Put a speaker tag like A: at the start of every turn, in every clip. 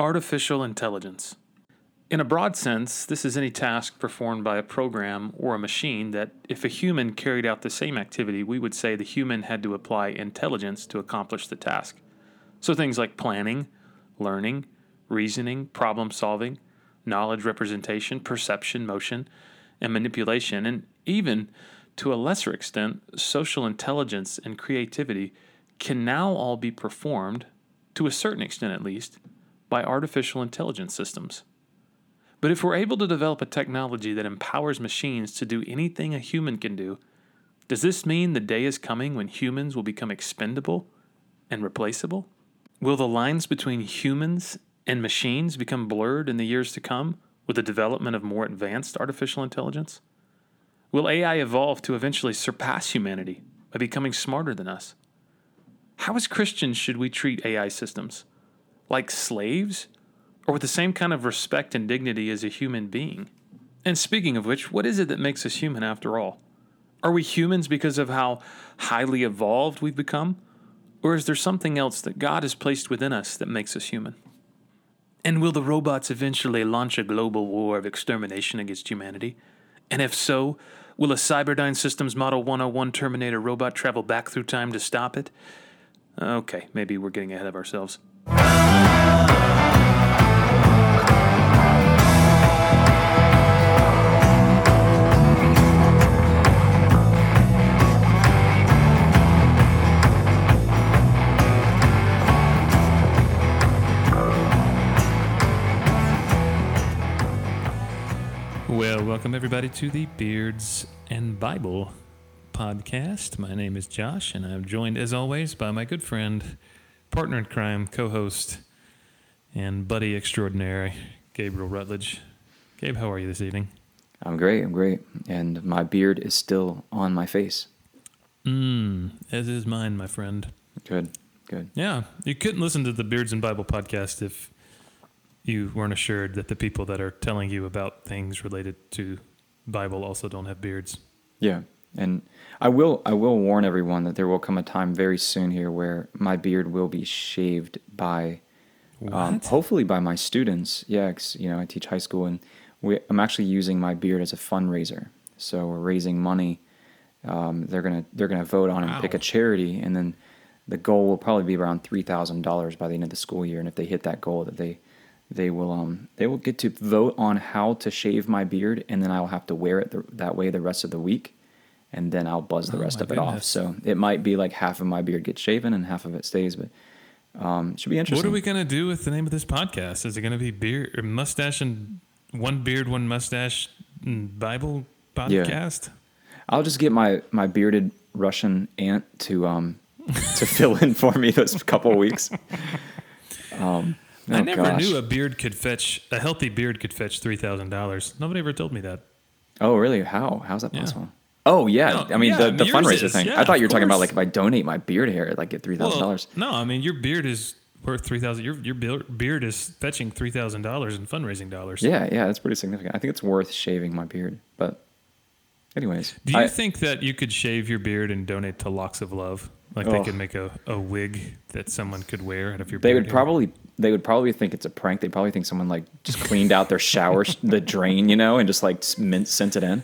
A: Artificial intelligence. In a broad sense, this is any task performed by a program or a machine that, if a human carried out the same activity, we would say the human had to apply intelligence to accomplish the task. So things like planning, learning, reasoning, problem solving, knowledge representation, perception, motion, and manipulation, and even, to a lesser extent, social intelligence and creativity can now all be performed, to a certain extent at least, by artificial intelligence systems. But if we're able to develop a technology that empowers machines to do anything a human can do, does this mean the day is coming when humans will become expendable and replaceable? Will the lines between humans and machines become blurred in the years to come with the development of more advanced artificial intelligence? Will AI evolve to eventually surpass humanity by becoming smarter than us? How, as Christians, should we treat AI systems? Like slaves? Or with the same kind of respect and dignity as a human being? And speaking of which, what is it that makes us human after all? Are we humans because of how highly evolved we've become? Or is there something else that God has placed within us that makes us human? And will the robots eventually launch a global war of extermination against humanity? And if so, will a Cyberdyne Systems Model 101 Terminator robot travel back through time to stop it? Okay, maybe we're getting ahead of ourselves. Well, welcome everybody to the Beards and Bible podcast. My name is Josh, and I'm joined, as always, by my good friend, partner in crime, co host, and buddy extraordinary, Gabriel Rutledge. Gabe, how are you this evening?
B: I'm great. I'm great. And my beard is still on my face.
A: Mmm, as is mine, my friend.
B: Good. Good.
A: Yeah, you couldn't listen to the Beards and Bible podcast if you weren't assured that the people that are telling you about things related to Bible also don't have beards.
B: Yeah. And I will I will warn everyone that there will come a time very soon here where my beard will be shaved by um, hopefully by my students. Yeah, 'cause, you know, I teach high school and we, I'm actually using my beard as a fundraiser. So we're raising money. Um, they're gonna they're gonna vote on and pick a charity, and then the goal will probably be around three thousand dollars by the end of the school year. And if they hit that goal, that they they will um they will get to vote on how to shave my beard, and then I will have to wear it the, that way the rest of the week, and then I'll buzz the
A: Oh,
B: rest of it off. So it might be like half of my beard gets shaven and half of it stays, but um, it should be interesting.
A: What are we gonna do with the name of this podcast? Is it gonna be beard or mustache and one beard, one mustache Bible podcast?
B: I'll just get my my bearded Russian aunt to um to fill in for me those couple weeks. Um,
A: I
B: oh
A: never
B: gosh.
A: knew a beard could fetch a healthy beard could fetch three thousand dollars. Nobody ever told me that.
B: Oh, really? How? How's that
A: Yeah.
B: Oh, yeah.
A: No,
B: I mean,
A: yeah,
B: the, the fundraiser
A: is.
B: thing.
A: Yeah,
B: I thought you were talking about like if I donate my beard hair, like get three thousand
A: Well,
B: dollars.
A: no, I mean your beard is worth three thousand. Your your beard is fetching three thousand dollars in fundraising dollars.
B: Yeah, yeah, that's pretty significant. I think it's worth shaving my beard. But, anyways,
A: Do you
B: I-
A: think that you could shave your beard and donate to Locks of Love? Like they
B: Oh.
A: could make a, a wig that someone could wear out of your
B: they would
A: hair?
B: probably they would probably think it's a prank. They'd probably think someone like just cleaned out their shower, the drain, you know, and just like mint sent it in.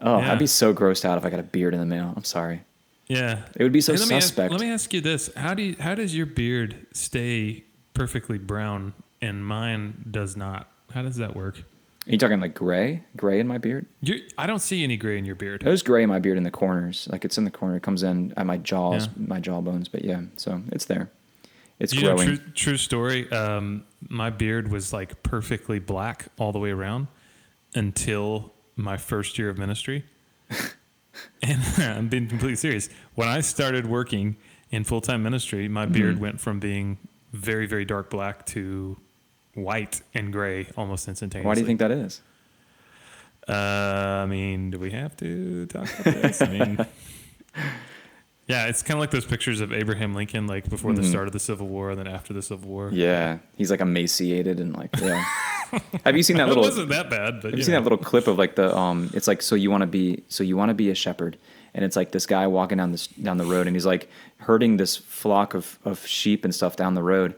B: Oh,
A: Yeah.
B: I'd be so grossed out if I got a beard in the mail. I'm sorry.
A: Yeah.
B: It would be so
A: Hey, let me ask-
B: suspect.
A: let me ask you this: How do you, how does your beard stay perfectly brown and mine does not? How does that work?
B: Are you talking like gray? Gray in my beard?
A: you I don't see any gray in your beard.
B: There's gray in my beard in the corners. Like it's in the corner. It comes in at my jaws,
A: Yeah.
B: my jawbones. But yeah, so it's there. It's
A: you know,
B: growing.
A: true, true story. Um, my beard was like perfectly black all the way around until my first year of ministry. and I'm being completely serious. When I started working in full time ministry, my beard
B: Mm-hmm.
A: went from being very, very dark black to white and gray almost instantaneously.
B: Why do you think that is?
A: Uh, I mean, do we have to talk about this? I mean, yeah, it's kind of like those pictures of Abraham Lincoln, like before the start of the Civil War and then after the Civil War.
B: Mm-hmm. Yeah, he's like emaciated and like yeah. Have you seen that little?
A: It wasn't that bad, but
B: Have you
A: you
B: seen
A: know.
B: that little clip of like the um? It's like so you want to be so you want to be a shepherd, and it's like this guy walking down this down the road, and he's like herding this flock of of sheep and stuff down the road,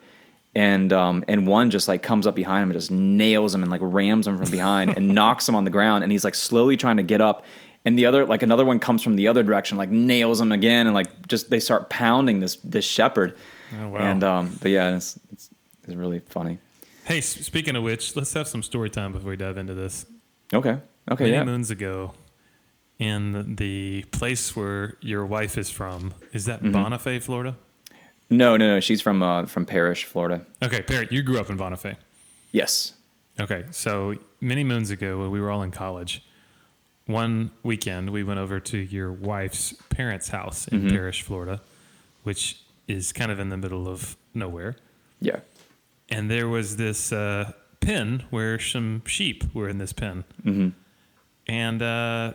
B: and um, and one just like comes up behind him and just nails him and like rams him from behind and knocks him on the ground and he's like slowly trying to get up and the other like another one comes from the other direction like nails him again and like just they start pounding this this shepherd
C: Oh, wow.
B: and um but yeah it's, it's it's really funny
A: Hey, speaking of which, let's have some story time before we dive into this.
B: okay okay
A: Many
B: yeah
A: moons ago, in the place where your wife is from, is that
B: Mm-hmm.
A: Bonifay, Florida?
B: no no no she's from uh from Parrish Florida
A: Okay, Parrot, you grew up in Bonifay.
B: yes
A: Okay, so many moons ago, when we were all in college, one weekend we went over to your wife's parents' house in
B: Mm-hmm.
A: Parrish, Florida, which is kind of in the middle of nowhere.
B: yeah
A: And there was this uh, pen where some sheep were in this pen.
B: mm-hmm.
A: And uh,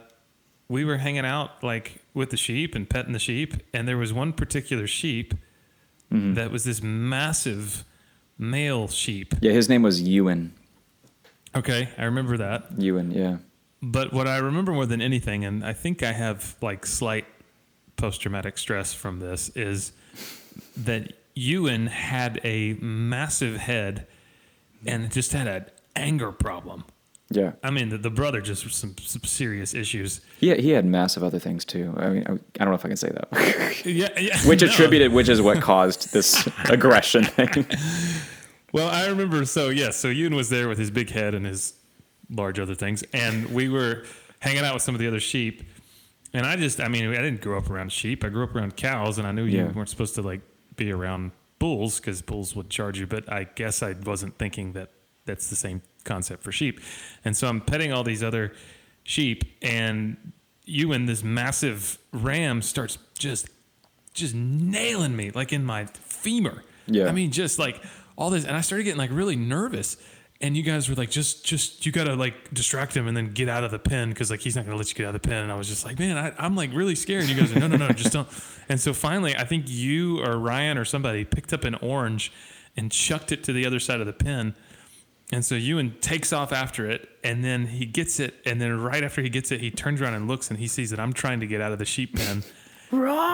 A: we were hanging out like with the sheep and petting the sheep. And there was one particular sheep
B: Mm-hmm.
A: that was this massive male sheep.
B: yeah his name was Ewan
A: Okay, I remember that.
B: Ewan yeah
A: But what I remember more than anything, and I think I have like slight post traumatic stress from this, is that Ewan had a massive head and just had an anger problem.
B: yeah
A: I mean, the, the brother just some, some serious issues.
B: he he had massive other things too I mean I, I don't know if I can say that
A: Yeah, yeah.
B: which
A: no.
B: attributed which is what caused this aggression thing
A: Well, I remember. So yes, so Ewan was there with his big head and his large other things, and we were hanging out with some of the other sheep. And I just, I mean, I didn't grow up around sheep. I grew up around cows, and I knew you weren't supposed to like be around bulls because bulls would charge you. But I guess I wasn't thinking that that's the same concept for sheep. And so I'm petting all these other sheep, and you and this massive ram, starts just just nailing me like in my femur.
B: Yeah.
A: I mean, just like all this, and I started getting like really nervous. And you guys were like, just, just you gotta like distract him and then get out of the pen because like he's not gonna let you get out of the pen. And I was just like, man, I, I'm like really scared. You guys are no, no, no, just don't. And so finally, I think you or Ryan or somebody picked up an orange and chucked it to the other side of the pen. And so Ewan takes off after it, and then he gets it, and then right after he gets it, he turns around and looks, and he sees that I'm trying to get out of the sheep pen.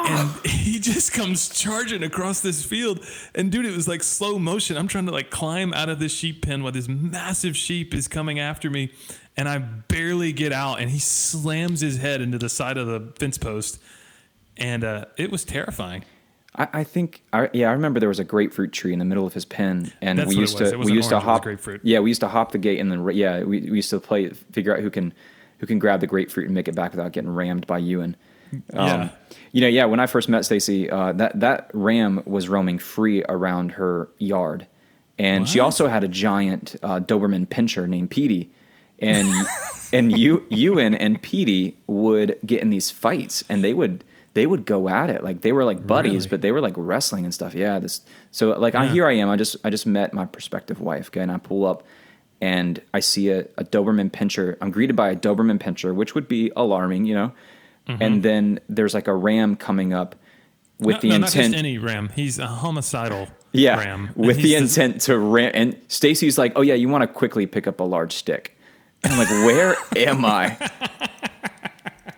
A: And he just comes charging across this field. And dude, it was like slow motion. I'm trying to like climb out of this sheep pen while this massive sheep is coming after me. And I barely get out. And he slams his head into the side of the fence post. And uh, it was terrifying.
B: I, I think, I, yeah, I remember there was a grapefruit tree in the middle of his pen, and
A: That's
B: we used to we used to
A: orange, was
B: hop.
A: grapefruit.
B: Yeah, we used to hop the gate, and then yeah, we, we used to play figure out who can who can grab the grapefruit and make it back without getting rammed by Ewan. Um,
A: Yeah.
B: You know, yeah. When I first met Stacy, uh, that that ram was roaming free around her yard, and she also had a giant uh, Doberman pinscher named Petey, and and you Ewan and Petey would get in these fights, and they would they would go at it like they were like buddies,
A: Really?
B: but they were like wrestling and stuff. Yeah, this so like I here I am. I just I just met my prospective wife, okay, and I pull up and I see a, a Doberman pinscher. I'm greeted by a Doberman pinscher, which would be alarming, you know. Mm-hmm. And then there's like a ram coming up with
A: no,
B: the
A: no, not just
B: intent,
A: any ram. He's a homicidal
B: yeah,
A: ram.
B: With the intent to ram. And Stacy's like, "Oh yeah, you want to quickly pick up a large stick." And I'm like, "Where am I?"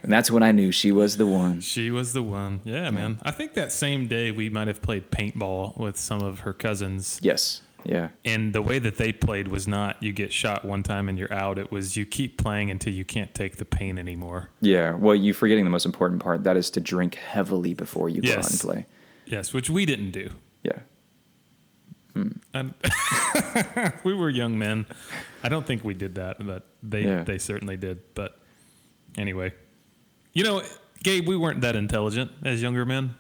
B: And that's when I knew she was the one.
A: She was the one. Yeah, man. I think that same day we might have played paintball with some of her cousins.
B: Yes, yeah,
A: And the way that they played was not you get shot one time and you're out. It was you keep playing until you can't take the pain anymore.
B: yeah. Well, you're forgetting the most important part. That is to drink heavily before you go out and play.
A: Yes, which we didn't do.
B: Yeah. Hmm.
A: And we were young men. I don't think we did that, but they
B: Yeah.
A: they certainly did. But anyway, you know, Gabe, we weren't that intelligent as younger men.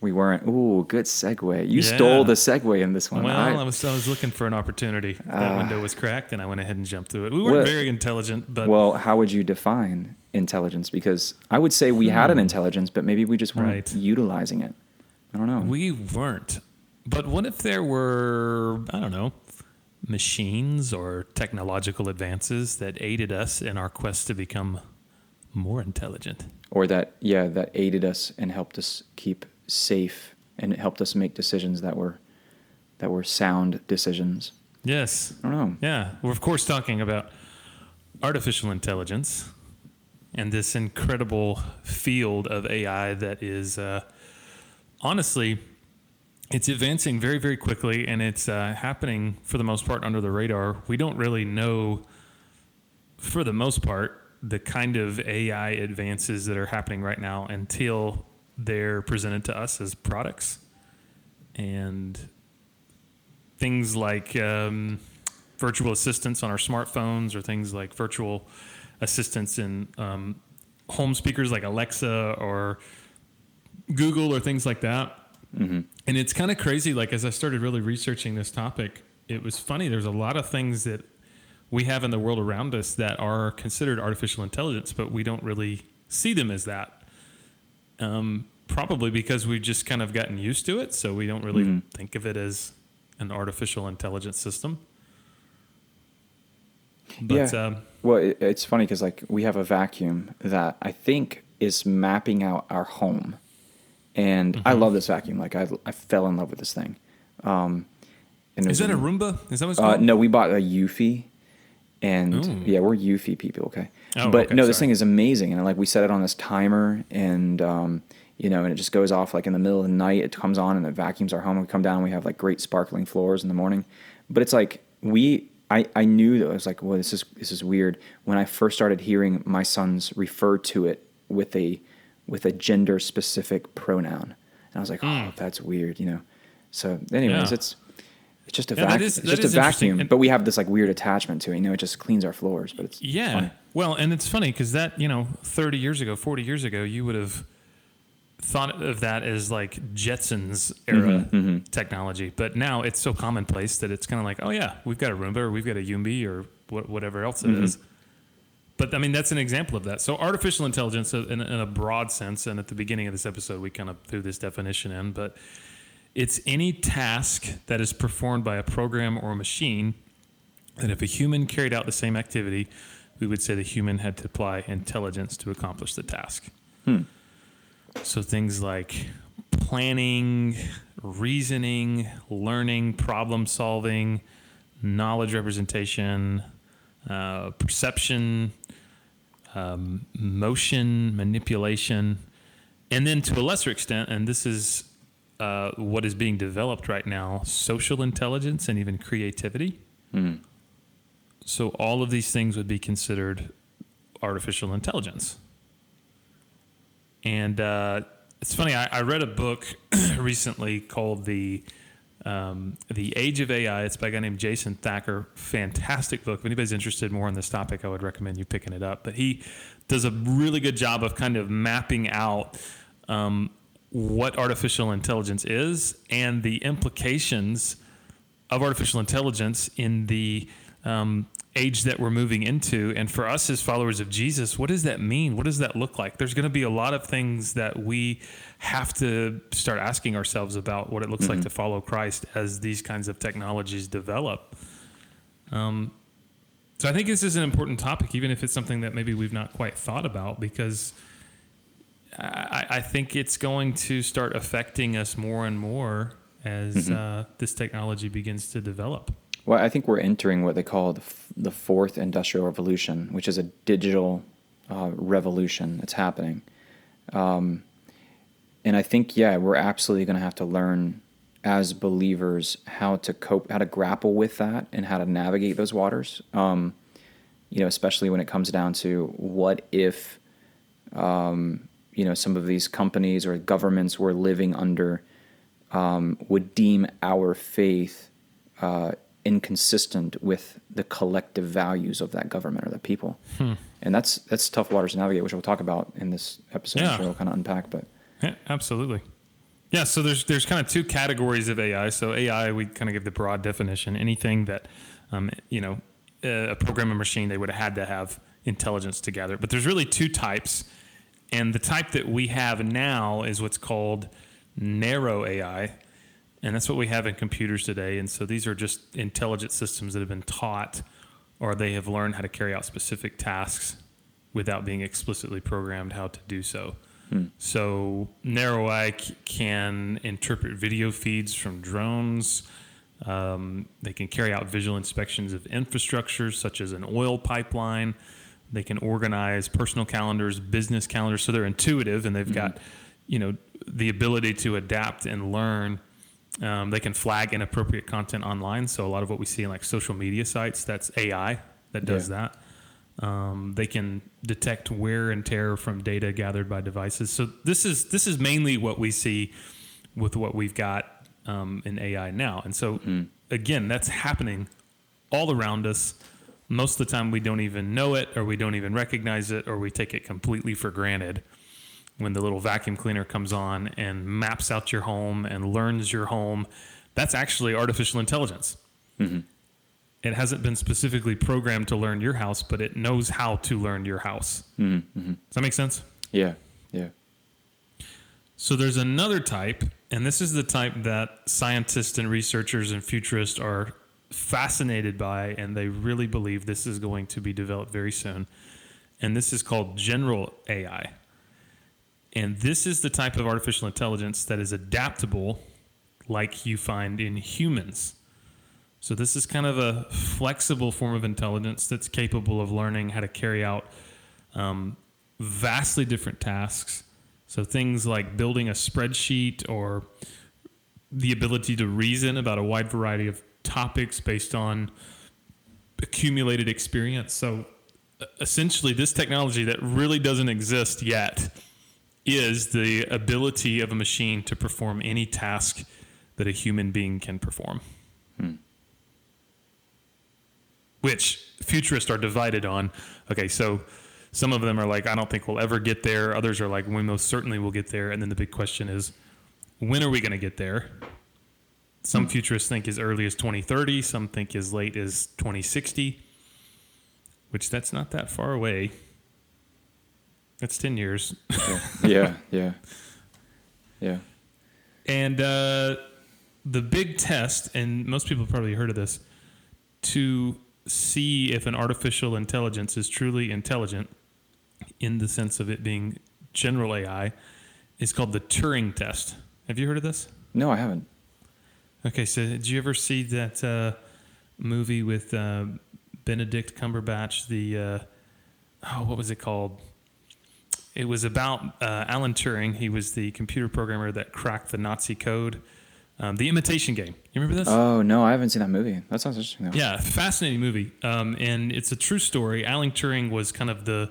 B: We weren't. Ooh, good segue. You
A: Yeah.
B: stole the segue in this one.
A: Well,
B: I-
A: I, was I was looking for an opportunity. That
B: Ah.
A: window was cracked, and I went ahead and jumped through it. We weren't
B: Well-
A: very intelligent, but
B: well, how would you define intelligence? Because I would say we had an intelligence, but maybe we just weren't
A: Hmm. Right.
B: utilizing it. I don't know.
A: we weren't. But what if there were I don't know machines or technological advances that aided us in our quest to become more intelligent?
B: or that, yeah, that aided us and helped us keep safe and it helped us make decisions that were that were sound decisions.
A: Yes.
B: I don't know.
A: Yeah, we're of course talking about artificial intelligence and this incredible field of AI that is uh, honestly it's advancing very, very quickly, and it's uh, happening for the most part under the radar. We don't really know, for the most part, the kind of AI advances that are happening right now until they're presented to us as products. And things like um, virtual assistants on our smartphones, or things like virtual assistants in um, home speakers like Alexa or Google or things like that.
B: Mm-hmm.
A: And it's kind of crazy. Like as I started really researching this topic, it was funny. There's a lot of things that we have in the world around us that are considered artificial intelligence, but we don't really see them as that. Um, probably because we've just kind of gotten used to it, so we don't really
B: Mhm.
A: think of it as an artificial intelligence system. But
B: Yeah.
A: um,
B: Well, it, it's funny because like we have a vacuum that I think is mapping out our home, and I
A: Mm-hmm.
B: love this vacuum. Like I, I fell in love with this thing. Um, and
A: is that a Roomba? Is that what's
B: Uh,
A: called?
B: no, we bought a Eufy, and
A: Ooh.
B: yeah, we're Eufy people. Okay,
A: Oh,
B: but
A: okay,
B: no, this
A: sorry.
B: thing is amazing, and like we set it on this timer, and um, you know, and it just goes off like in the middle of the night. It comes on, and it vacuums our home. We come down, we have like great sparkling floors in the morning. But it's like we, I, I knew that I was like, well, this is this is weird. When I first started hearing my sons refer to it with a with a gender specific pronoun, and I was like, oh, that's weird, you know. So, anyways,
A: Hmm. Yeah.
B: it's it's just a
A: Yeah,
B: vacuum.
A: is-
B: it's just a vacuum, but we have this like weird attachment to it. You know, it just cleans our floors, but it's
A: Yeah.
B: funny.
A: Well, and it's funny because that, you know, 30 years ago, 40 years ago, you would have thought of that as like Jetsons era
B: Mm-hmm,
A: technology. But now it's so commonplace that it's kind of like, oh, yeah, we've got a Roomba or we've got a Yumbi or what, whatever else it is.
B: Mm-hmm.
A: But I mean, that's an example of that. So, artificial intelligence, uh, in, in a broad sense, and at the beginning of this episode, we kind of threw this definition in, but it's any task that is performed by a program or a machine that if a human carried out the same activity, we would say the human had to apply intelligence to accomplish the task. So things like planning, reasoning, learning, problem solving, knowledge representation, uh, perception, um, motion, manipulation, and then to a lesser extent, and this is uh, what is being developed right now, social intelligence and even creativity. So all of these things would be considered artificial intelligence. And uh, it's funny. I, I read a book recently called the um, the Age of AI. It's by a guy named Jason Thacker. Fantastic book. If anybody's interested more in this topic, I would recommend you picking it up. But he does a really good job of kind of mapping out um, what artificial intelligence is and the implications of artificial intelligence in the um, age that we're moving into. And for us as followers of Jesus, what does that mean? What does that look like? There's going to be a lot of things that we have to start asking ourselves about what it looks like to follow Christ as these kinds of technologies develop. Um, so I think this is an important topic, even if it's something that maybe we've not quite thought about, because I, I think it's going to start affecting us more and more as uh, this technology begins to develop.
B: Well, I think we're entering what they call the, f- the fourth industrial revolution, which is a digital uh, revolution that's happening. Um, and I think, yeah, we're absolutely going to have to learn as believers how to cope, how to grapple with that, and how to navigate those waters. Um, you know, especially when it comes down to what if, um, you know, some of these companies or governments we're living under um, would deem our faith uh, inconsistent with the collective values of that government or the people. And that's that's tough waters to navigate, which we'll talk about in this episode.
A: Yeah.
B: Sure we'll kind of unpack, but
A: Yeah, absolutely. Yeah, so there's there's kind of two categories of AI. So AI, we kind of give the broad definition: anything that, um, you know, a programming machine they would have had to have intelligence to gather. But there's really two types, and the type that we have now is what's called narrow AI, and that's what we have in computers today. And so these are just intelligent systems that have been taught, or they have learned how to carry out specific tasks without being explicitly programmed how to do so. So narrow AI can interpret video feeds from drones. Um, they can carry out visual inspections of infrastructure such as an oil pipeline. They can organize personal calendars, business calendars. So they're intuitive and they've got, you know, the ability to adapt and learn Um, they can flag inappropriate content online. So a lot of what we see in like social media sites, that's AI that does
B: Yeah.
A: that. Um, they can detect wear and tear from data gathered by devices. So this is this is mainly what we see with what we've got um, in AI now. And so again, that's happening all around us. Most of the time, we don't even know it, or we don't even recognize it, or we take it completely for granted. When the little vacuum cleaner comes on and maps out your home and learns your home, that's actually artificial intelligence. Mm-hmm. It hasn't been specifically programmed to learn your house, but it knows how to learn your house. Mm-hmm, mm-hmm. Does that make sense?
B: Yeah. Yeah.
A: So there's another type, and this is the type that scientists and researchers and futurists are fascinated by, and they really believe this is going to be developed very soon. And this is called general AI. And this is the type of artificial intelligence that is adaptable, like you find in humans. So this is kind of a flexible form of intelligence that's capable of learning how to carry out um, vastly different tasks. So things like building a spreadsheet or the ability to reason about a wide variety of topics based on accumulated experience. So essentially, this technology that really doesn't exist yet is the ability of a machine to perform any task that a human being can perform. Hmm. Which futurists are divided on. Okay, so some of them are like, I don't think we'll ever get there. Others are like, we most certainly will get there. And then the big question is, when are we going to get there? Some hmm. futurists think as early as 2030. Some think as late as 2060, which that's not that far away. That's 10 years.
B: Yeah. Yeah. Yeah.
A: And uh, the big test, and most people probably heard of this, to see if an artificial intelligence is truly intelligent in the sense of it being general AI is called the Turing test. Have you heard of this?
B: No, I haven't.
A: Okay, so did you ever see that uh, movie with uh, Benedict Cumberbatch? The uh, oh, what was it called? It was about uh, Alan Turing. He was the computer programmer that cracked the Nazi code. Um, the Imitation Game. You remember this?
B: Oh no, I haven't seen that movie. That sounds interesting though.
A: Yeah, fascinating movie. Um, and it's a true story. Alan Turing was kind of the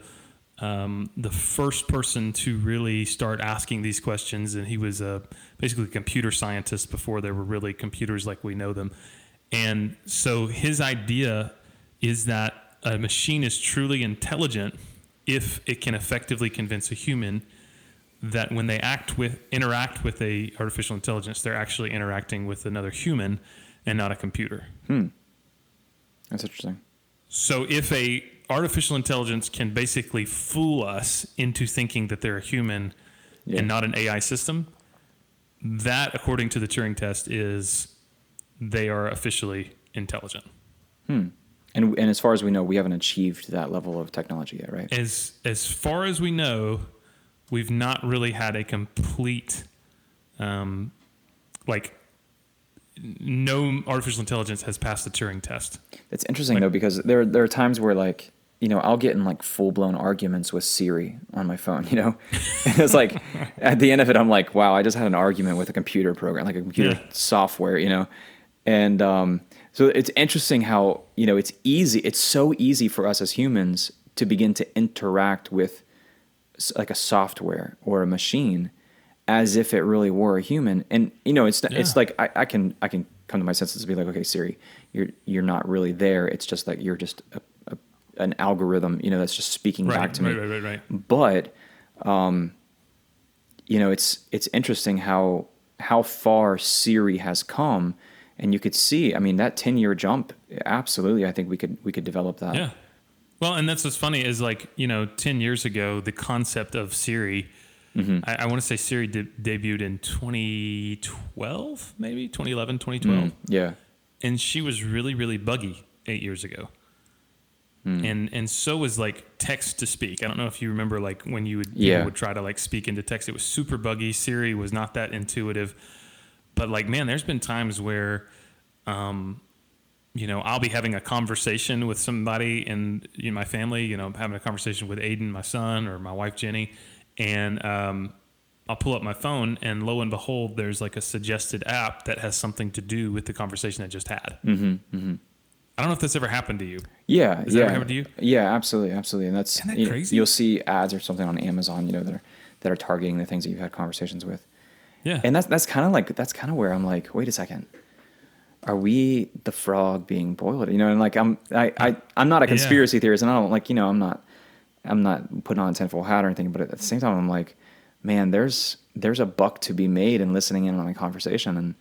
A: um, the first person to really start asking these questions, and he was a basically a computer scientist before there were really computers like we know them. And so his idea is that a machine is truly intelligent if it can effectively convince a human that when they act with interact with a artificial intelligence, they're actually interacting with another human and not a computer. Hmm.
B: That's interesting.
A: So if a artificial intelligence can basically fool us into thinking that they're a human
B: Yeah.
A: and not an AI system, that according to the Turing test is they are officially intelligent. Hmm.
B: And and as far as we know, we haven't achieved that level of technology yet, right?
A: As as far as we know, we've not really had a complete um like no artificial intelligence has passed the Turing test.
B: It's interesting
A: Like-
B: though because there there are times where like you know I'll get in like full blown arguments with Siri on my phone. You know, and it's like at the end of it, I'm like, wow, I just had an argument with a computer program, like a computer
A: Yeah.
B: software. You know, and um, so it's interesting how you know it's easy. It's so easy for us as humans to begin to interact with like a software or a machine as if it really were a human and you know it's it's
A: Yeah.
B: like I, I can i can come to my senses and be like okay siri you're you're not really there it's just like you're just a, a, an algorithm you know that's just speaking
A: Right,
B: back to
A: right,
B: me
A: right, right, right.
B: but um you know it's it's interesting how how far siri has come and you could see i mean that 10 year jump absolutely i think we could we could develop that
A: Yeah. Well, and that's what's funny is like, you know, 10 years ago, the concept of Siri,
B: Mm-hmm.
A: I, I want to say Siri de- debuted in 2012, maybe 2011, 2012.
B: Mm, yeah
A: And she was really, really buggy eight years ago.
B: Mm.
A: And and so was like text to speak. I don't know if you remember like when you would
B: Yeah.
A: would try to like speak into text. It was super buggy. Siri was not that intuitive. But like man, there's been times where um, you know, I'll be having a conversation with somebody in you know, my family, you know, having a conversation with Aiden, my son, or my wife Jenny, and um, I'll pull up my phone, and lo and behold, there's like a suggested app that has something to do with the conversation I just had. Mm-hmm, mm-hmm. I don't know if this ever happened to you.
B: Yeah,
A: Has
B: yeah,
A: that ever happened to you?
B: Yeah, absolutely, absolutely. And that's
A: Isn't that
B: you-
A: crazy?
B: You'll see ads or something on Amazon, you know, that are that are targeting the things that you've had conversations with.
A: Yeah.
B: And that's that's kind of like that's kind of where I'm like, wait a second, are we the frog being boiled? You know, and like I'm I, I I'm not a
A: Yeah.
B: conspiracy theorist, and I don't like you know I'm not I'm not putting on a tinfoil hat or anything, but at the same time I'm like, man, there's there's a buck to be made in listening in on a conversation and.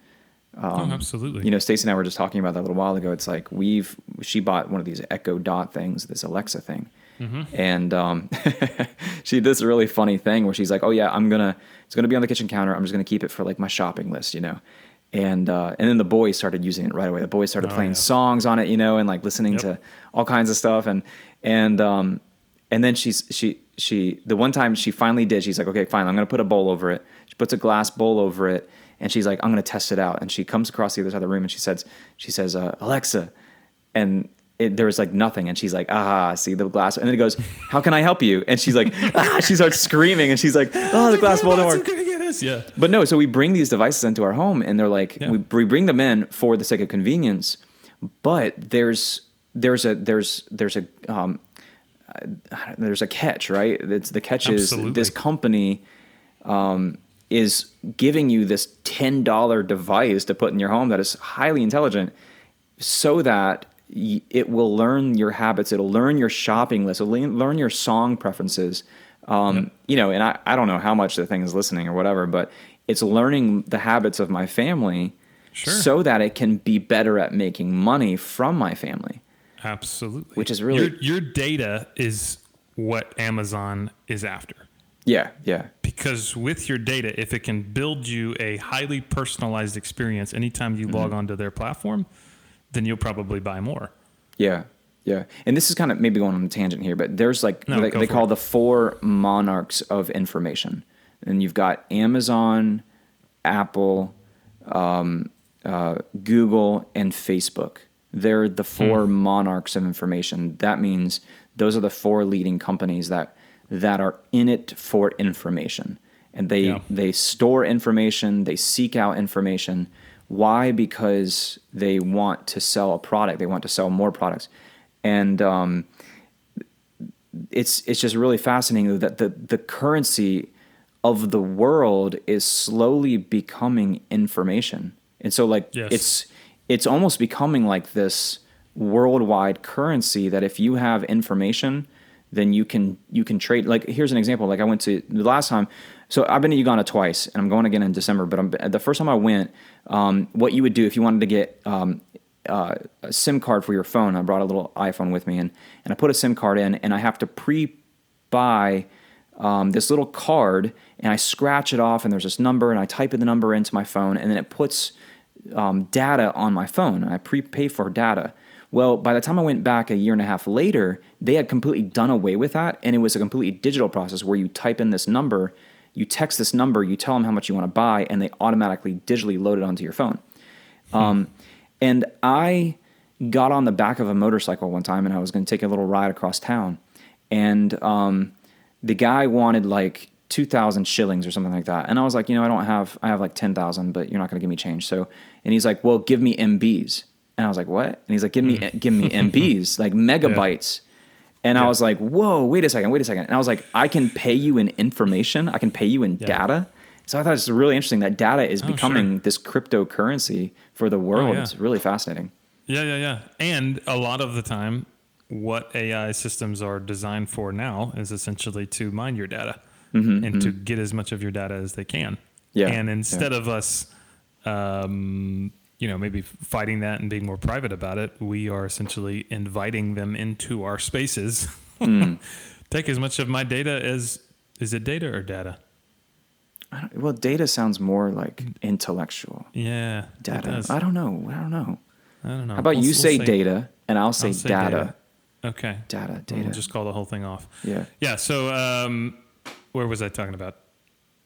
A: oh, um, absolutely.
B: You know, Stacey and I were just talking about that a little while ago. It's like we've she bought one of these Echo Dot things, this Alexa thing, and um, she did this really funny thing where she's like, "Oh yeah, I'm gonna it's gonna be on the kitchen counter. I'm just gonna keep it for like my shopping list," you know. And uh, and then the boys started using it right away. The boys started
A: Oh,
B: playing
A: yeah.
B: songs on it, you know, and like listening
A: Yep.
B: to all kinds of stuff. And and um, and then she's she she the one time she finally did, she's like, okay, fine, I'm gonna put a bowl over it. She puts a glass bowl over it, and she's like, I'm gonna test it out. And she comes across the other side of the room and she says, she says, uh, Alexa, and it, there was like nothing, and she's like, ah, see the glass, and then it goes, how can I help you? And she's like, ah, she starts screaming, and she's like, oh, the glass didn't work.
A: Yeah.
B: But no, so we bring these devices into our home, and they're like
A: Yeah.
B: we, we bring them in for the sake of convenience. But there's there's a there's there's a um, there's a catch, right? It's the catch is this company um, is giving you this ten dollar device to put in your home that is highly intelligent, so that it will learn your habits. It'll learn your shopping list. It'll learn your song preferences. Um, You know, and I, I don't know how much the thing is listening or whatever, but it's learning the habits of my family
A: Sure.
B: so that it can be better at making money from my family.
A: Absolutely.
B: Which is really-
A: your, your data is what Amazon is after.
B: Yeah, yeah,
A: Because with your data, if it can build you a highly personalized experience anytime you
B: Mm-hmm.
A: log onto their platform, then you'll probably buy more.
B: yeah, yeah. And this is kind of maybe going on a tangent here, but there's like
A: No,
B: they, they call
A: it.
B: the four monarchs of information, and you've got Amazon, Apple, um, uh, Google, and Facebook. They're the four monarchs of information. That means those are the four leading companies that that are in it for information, and they
A: Yeah.
B: they store information. They seek out information. Why? Because they want to sell a product. They want to sell more products, and um, it's it's just really fascinating that the the currency of the world is slowly becoming information. And so like
A: Yes.
B: it's it's almost becoming like this worldwide currency that if you have information then you can you can trade like here's an example like I went to the last time so I've been to Uganda twice and I'm going again in December but I'm, the first time I went um, what you would do if you wanted to get um, uh, a SIM card for your phone. I brought a little iPhone with me, and and I put a SIM card in, and I have to pre-buy um, this little card, and I scratch it off, and there's this number, and I type in the number into my phone, and then it puts um, data on my phone, I prepay for data. Well, by the time I went back a year and a half later, they had completely done away with that, and it was a completely digital process where you type in this number, you text this number, you tell them how much you want to buy, and they automatically digitally load it onto your phone. Um, and I got on the back of a motorcycle one time, and I was going to take a little ride across town, and um, the guy wanted like two thousand shillings or something like that, and I was like, you know, I don't have, I have like ten thousand, but you're not going to give me change. So, and he's like, well, give me MBs, and I was like, what? And he's like, give me, give me MBs, like megabytes. And I was like, whoa, wait a second, wait a second. And I was like, I can pay you in information, I can pay you in
A: Yeah.
B: data. So I thought it's really interesting that data is
A: Oh,
B: becoming
A: sure.
B: this cryptocurrency for the world.
A: yeah.
B: It's really fascinating.
A: Yeah, yeah, yeah. And a lot of the time, what AI systems are designed for now is essentially to mine your data and to get as much of your data as they can.
B: Mm-hmm, Yeah,
A: And instead of us, um, you know, maybe fighting that and being more private about it, we are essentially inviting them into our spaces.
B: Mm.
A: Take as much of my data as is it data or data?
B: I don't, well, data sounds more like intellectual.
A: Yeah,
B: Data. I don't know. I don't know.
A: I don't know.
B: How about
A: We'll-
B: you
A: we'll
B: say, data and I'll say,
A: I'll say
B: data.
A: Okay.
B: Data, data
A: We'll
B: data.
A: just call the whole thing off.
B: Yeah.
A: Yeah. So, um, where was I talking about?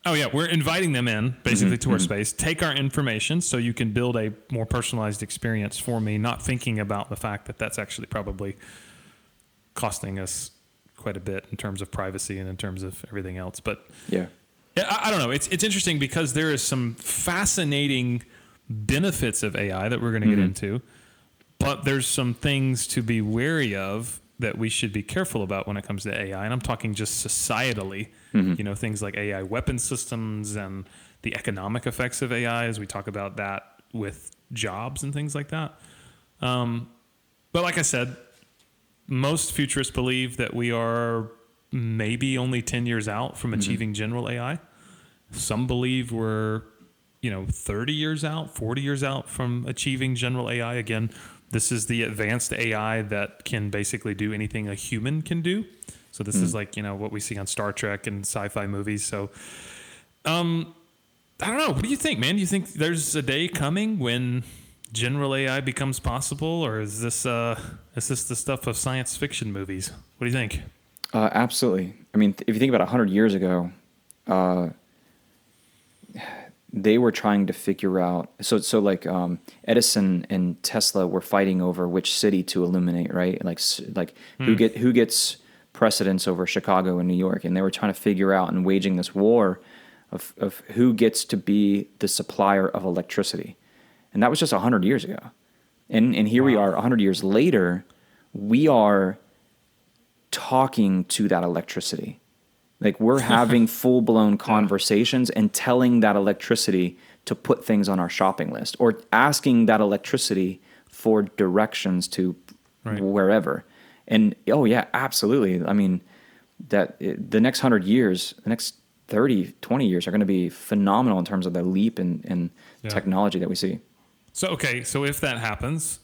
A: Oh, yeah. We're inviting them in basically
B: Mm-hmm,
A: to our space. Take our information so you can build a more personalized experience for me, not thinking about the fact that that's actually probably costing us quite a bit in terms of privacy and in terms of everything else. But
B: Yeah.
A: Yeah, I, I don't know. It's it's interesting because there is some fascinating benefits of AI that we're going to get into, but there's some things to be wary of that we should be careful about when it comes to AI. And I'm talking just societally, you know, things like AI weapon systems and the economic effects of AI as we talk about that with jobs and things like that. Um, but like I said, most futurists believe that we are maybe only 10 years out from achieving general AI. Some believe we're, you know, 30 years out, 40 years out from achieving general AI. Again, this is the advanced AI that can basically do anything a human can do. So this is like, you know, what we see on Star Trek and sci-fi movies. So um I don't know. What do you think, man? Do you think there's a day coming when general AI becomes possible or is this uh is this the stuff of science fiction movies? What do you think?
B: Uh, absolutely. I mean, if you think about 100 years ago, uh, they were trying to figure out. So, so like um, Edison and Tesla were fighting over which city to illuminate, right? Like, like who get who gets precedence over Chicago and New York, and they were trying to figure out and waging this war of of who gets to be the supplier of electricity, and that was just 100 years ago. And and here we are 100 years later, we are talking to that electricity. Like we're having full blown conversations and telling that electricity to put things on our shopping list or asking that electricity for directions to
A: Right.
B: wherever. And oh yeah, absolutely. I mean that it, the next 100 years, the next 30, 20 years are going to be phenomenal in terms of the leap in, in
A: Yeah.
B: technology that we see.
A: So okay, so if that happens,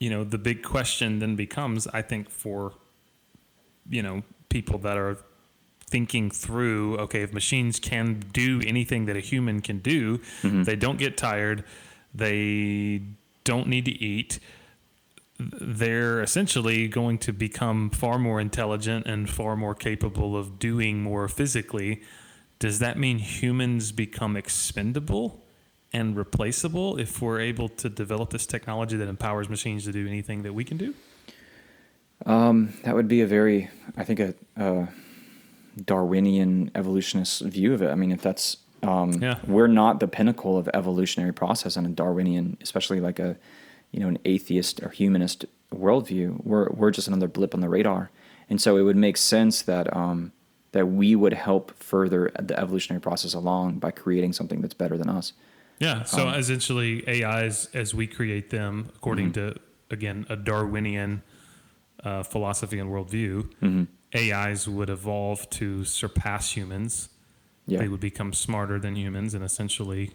A: you know, the big question then becomes, I think, for you know people that are thinking through, okay, if machines can do anything that a human can do, mm-hmm. they don't get tired, they don't need to eat. They're essentially going to become far more intelligent and far more capable of doing more physically. Does that mean humans become expendable and replaceable if we're able to develop this technology that empowers machines to do anything that we can do?
B: That would be a very, I think, a, a Darwinian evolutionist view of it. I mean, if that's, um,
A: Yeah.
B: we're not the pinnacle of evolutionary process in a Darwinian, especially like a, you know, an atheist or humanist worldview. We're we're just another blip on the radar, and so it would make sense that um, that we would help further the evolutionary process along by creating something that's better than us.
A: Yeah. So
B: Um,
A: essentially, AIs as we create them, according
B: Mm-hmm.
A: to again a Darwinian uh, philosophy and worldview,
B: Mm-hmm.
A: AIs would evolve to surpass humans.
B: Yeah.
A: They would become smarter than humans, and essentially,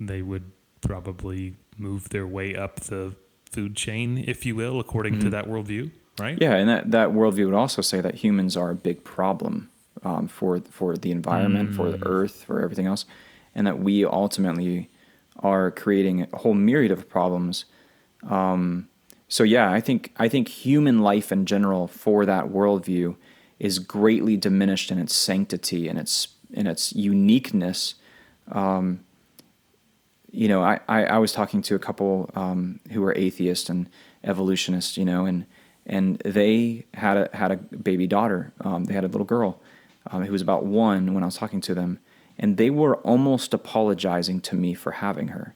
A: they would probably move their way up the food chain, if you will, according to that worldview. Right.
B: Mm-hmm. Yeah, and that, that worldview would also say that humans are a big problem um, for for the environment, for the earth, for everything else, and that we ultimately are creating a whole myriad of problems. Um, so yeah, I think I think human life in general for that worldview is greatly diminished in its sanctity and its in its uniqueness you know, I, I, I was talking to a couple um, who were atheists and evolutionists, you know, and and they had a had a baby daughter. Um, they had a little girl um, who was about one when I was talking to them, and they were almost apologizing to me for having her,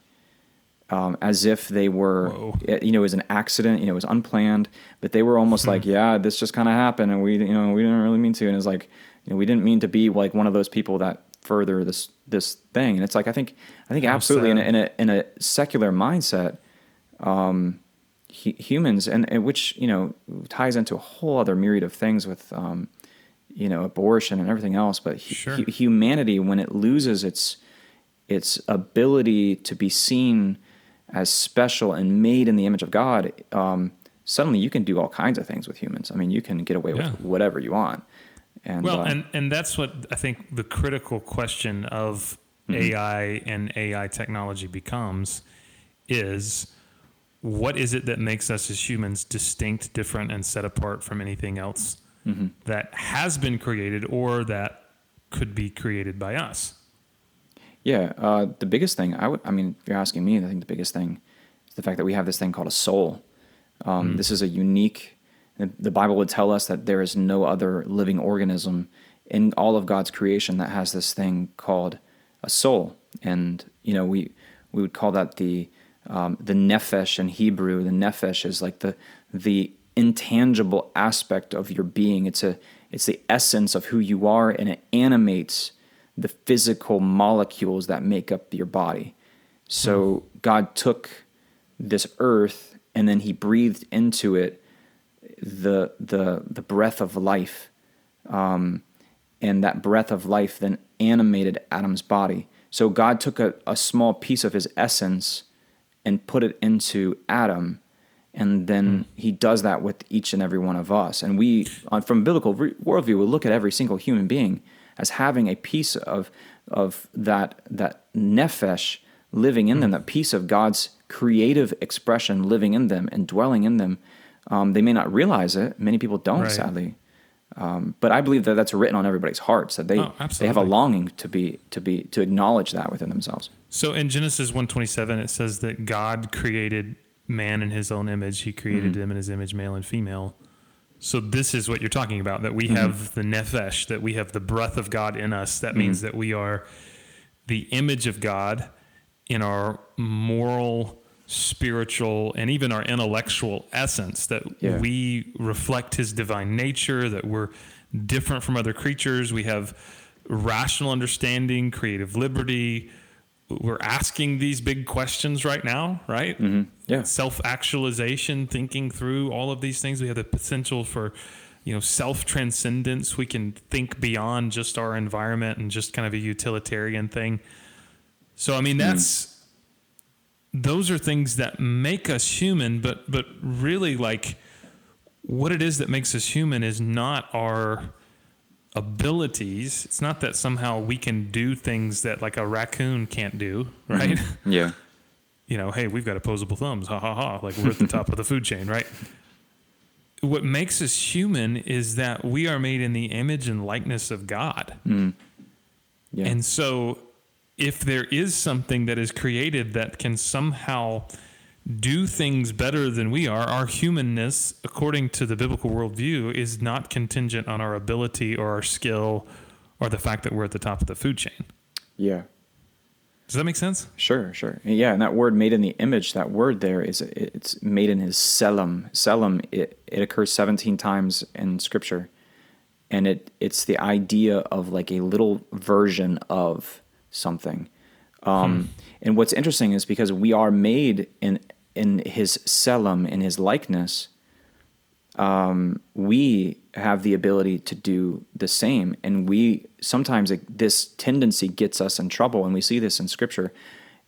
B: um, as if they were,
A: Whoa.
B: it- you know, it was an accident, you know, it was unplanned, but they were almost like, yeah, this just kind of happened, and we, you know, we didn't really mean to, and it's like, you know, we didn't mean to be like one of those people that further this this thing, and it's like I think I think absolutely in a, in a in a secular mindset, um, hu- humans and, and which you know ties into a whole other myriad of things with um, you know abortion and everything else. But
A: Sure.
B: hu- humanity, when it loses its its ability to be seen as special and made in the image of God, um, suddenly you can do all kinds of things with humans. I mean, you can get away
A: Yeah.
B: with whatever you want. And
A: Well,
B: uh,
A: and and that's what I think the critical question of
B: Mm-hmm.
A: AI and AI technology becomes is what is it that makes us as humans distinct, different, and set apart from anything else
B: Mm-hmm.
A: that has been created or that could be created by us?
B: Yeah, uh, the biggest thing I would, I mean, if you're asking me, I think the biggest thing is the fact that we have this thing called a soul. Um,
A: Hmm.
B: This is a unique. The the Bible would tell us that there is no other living organism in all of God's creation that has this thing called a soul, and you know we we would call that the um, the nefesh in Hebrew. The nefesh is like the the intangible aspect of your being. It's a it's the essence of who you are, and it animates the physical molecules that make up your body. So God took this earth and then he breathed into it the the the breath of life. Um, and that breath of life then animated Adam's body. So God took a, a small piece of his essence and put it into Adam, and then he does that with each and every one of us. And we, on, from biblical re- worldview, will look at every single human being as having a piece of of that that nefesh living in them, that piece of God's creative expression living in them and dwelling in them. Um, they may not realize it. Many people don't,
A: Right.
B: sadly. Um, but I believe that that's written on everybody's hearts that they
A: Oh,
B: they have a longing to be to be to acknowledge that within themselves.
A: So in Genesis 127 it says that God created man in his own image. He created them in his image male and female. So this is what you're talking about that we have the nefesh, that we have the breath of God in us. That means that we are the image of God in our moral, spiritual, and even our intellectual essence, that
B: Yeah.
A: we reflect his divine nature, that we're different from other creatures. We have rational understanding, creative liberty. We're asking these big questions right now, right? Mm-hmm.
B: Yeah.
A: Self actualization, thinking through all of these things. We have the potential for, you know, self transcendence. We can think beyond just our environment and just kind of a utilitarian thing. So, I mean, hmm. that's those are things that make us human, but but really like what it is that makes us human is not our abilities. It's not that somehow we can do things that like a raccoon can't do, mm-hmm. right?
B: Yeah.
A: you know, hey, we've got opposable thumbs, ha ha ha, like we're at the top of the food chain, right? What makes us human is that we are made in the image and likeness of God. Mm.
B: Yeah.
A: And so, if there is something that is created that can somehow do things better than we are, our humanness, according to the biblical worldview, is not contingent on our ability or our skill or the fact that we're at the top of the food chain.
B: yeah.
A: Does that make sense?
B: Sure, sure. Yeah, and that word made in the image, that word there is it's made in his selim. Selim it, it occurs 17 times in scripture. And it it's the idea of like a little version of something. Um, and what's interesting is because we are made in in his selim, in his likeness, um, we have the ability to do the same. And we sometimes like, this tendency gets us in trouble, and we see this in Scripture.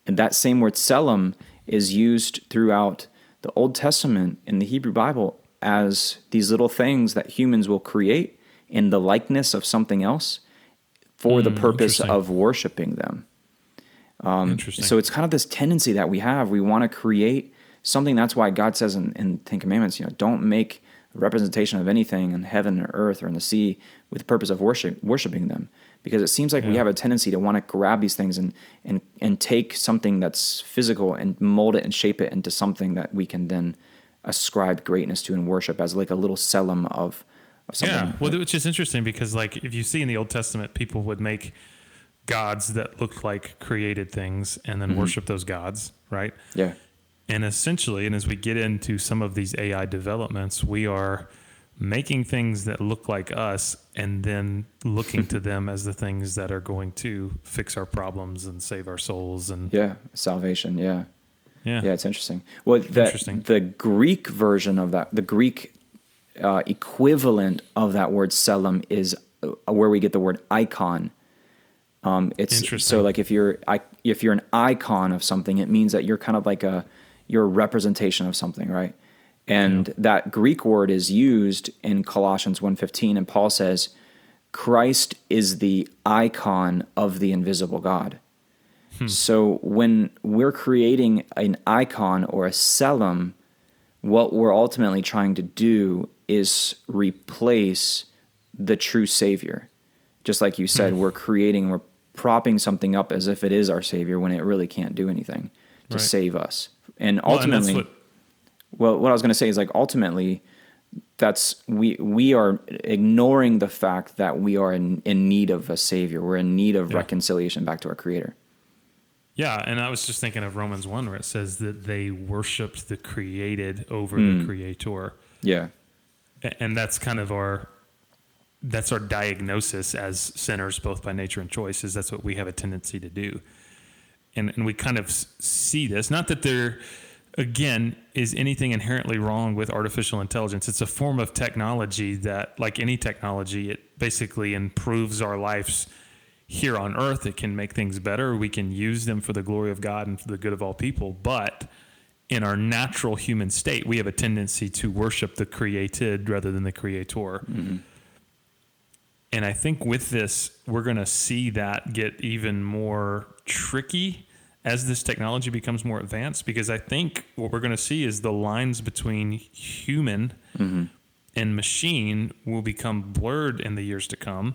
B: And that same word selim is used throughout the Old Testament in the Hebrew Bible as these little things that humans will create in the likeness of something else for the hmm,
A: purpose
B: of worshiping them.
A: Um, interesting.
B: So it's kind of this tendency that we have. We want to create something. That's why God says in, in Ten Commandments, you know, don't make a representation of anything in heaven or earth or in the sea with the purpose of worship, worshiping them. Because it seems like we have a tendency to want to grab these things and, and, and take something that's physical and mold it and shape it into something that we can then ascribe greatness to and worship as like a little selim of.
A: Yeah, well, which is interesting because, like, if you see in the Old Testament, people would make gods that looked like created things and then mm-hmm. worship those gods, right?
B: yeah.
A: And essentially, and as we get into some of these AI developments, we are making things that look like us and then looking to them as the things that are going to fix our problems and save our souls. And
B: Yeah. Salvation. Yeah.
A: yeah,
B: Yeah, it's interesting. Well, the,
A: Interesting.
B: the Greek version of that, the Greek uh, equivalent of that word selim is uh, where we get the word icon. Um, it's
A: Interesting.
B: so like if you're I, if you're an icon of something, it means that you're kind of like a you're a representation of something, right? And that Greek word is used in Colossians 1:15 and Paul says Christ is the icon of the invisible God. So when we're creating an icon or a selim, what we're ultimately trying to do is replace the true Savior. Just like you said, hmm. we're creating, we're propping something up as if it is our Savior when it really can't do anything to
A: Right.
B: save us. And
A: Well, and
B: ultimately,
A: what
B: well, what I was going to say is like ultimately, that's we we are ignoring the fact that we are in, in need of a savior. We're in need of
A: Yeah.
B: reconciliation back to our creator.
A: Yeah, and I was just thinking of Romans 1 where it says that they worshiped the created over
B: Hmm.
A: the creator.
B: Yeah.
A: And that's kind of our that's our diagnosis as sinners both by nature and choice is that's what we have a tendency to do. And and we kind of see this not that there again is anything inherently wrong with artificial intelligence. It's a form of technology that like any technology it basically improves our lives here on earth it can make things better. We can use them for the glory of god and for the good of all people. But in our natural human state we have a tendency to worship the created rather than the creator. Mm-hmm. And i think with this we're going to see that get even more tricky as this technology becomes more advanced because i think what we're going to see is the lines between human mm-hmm. and machine will become blurred in the years to come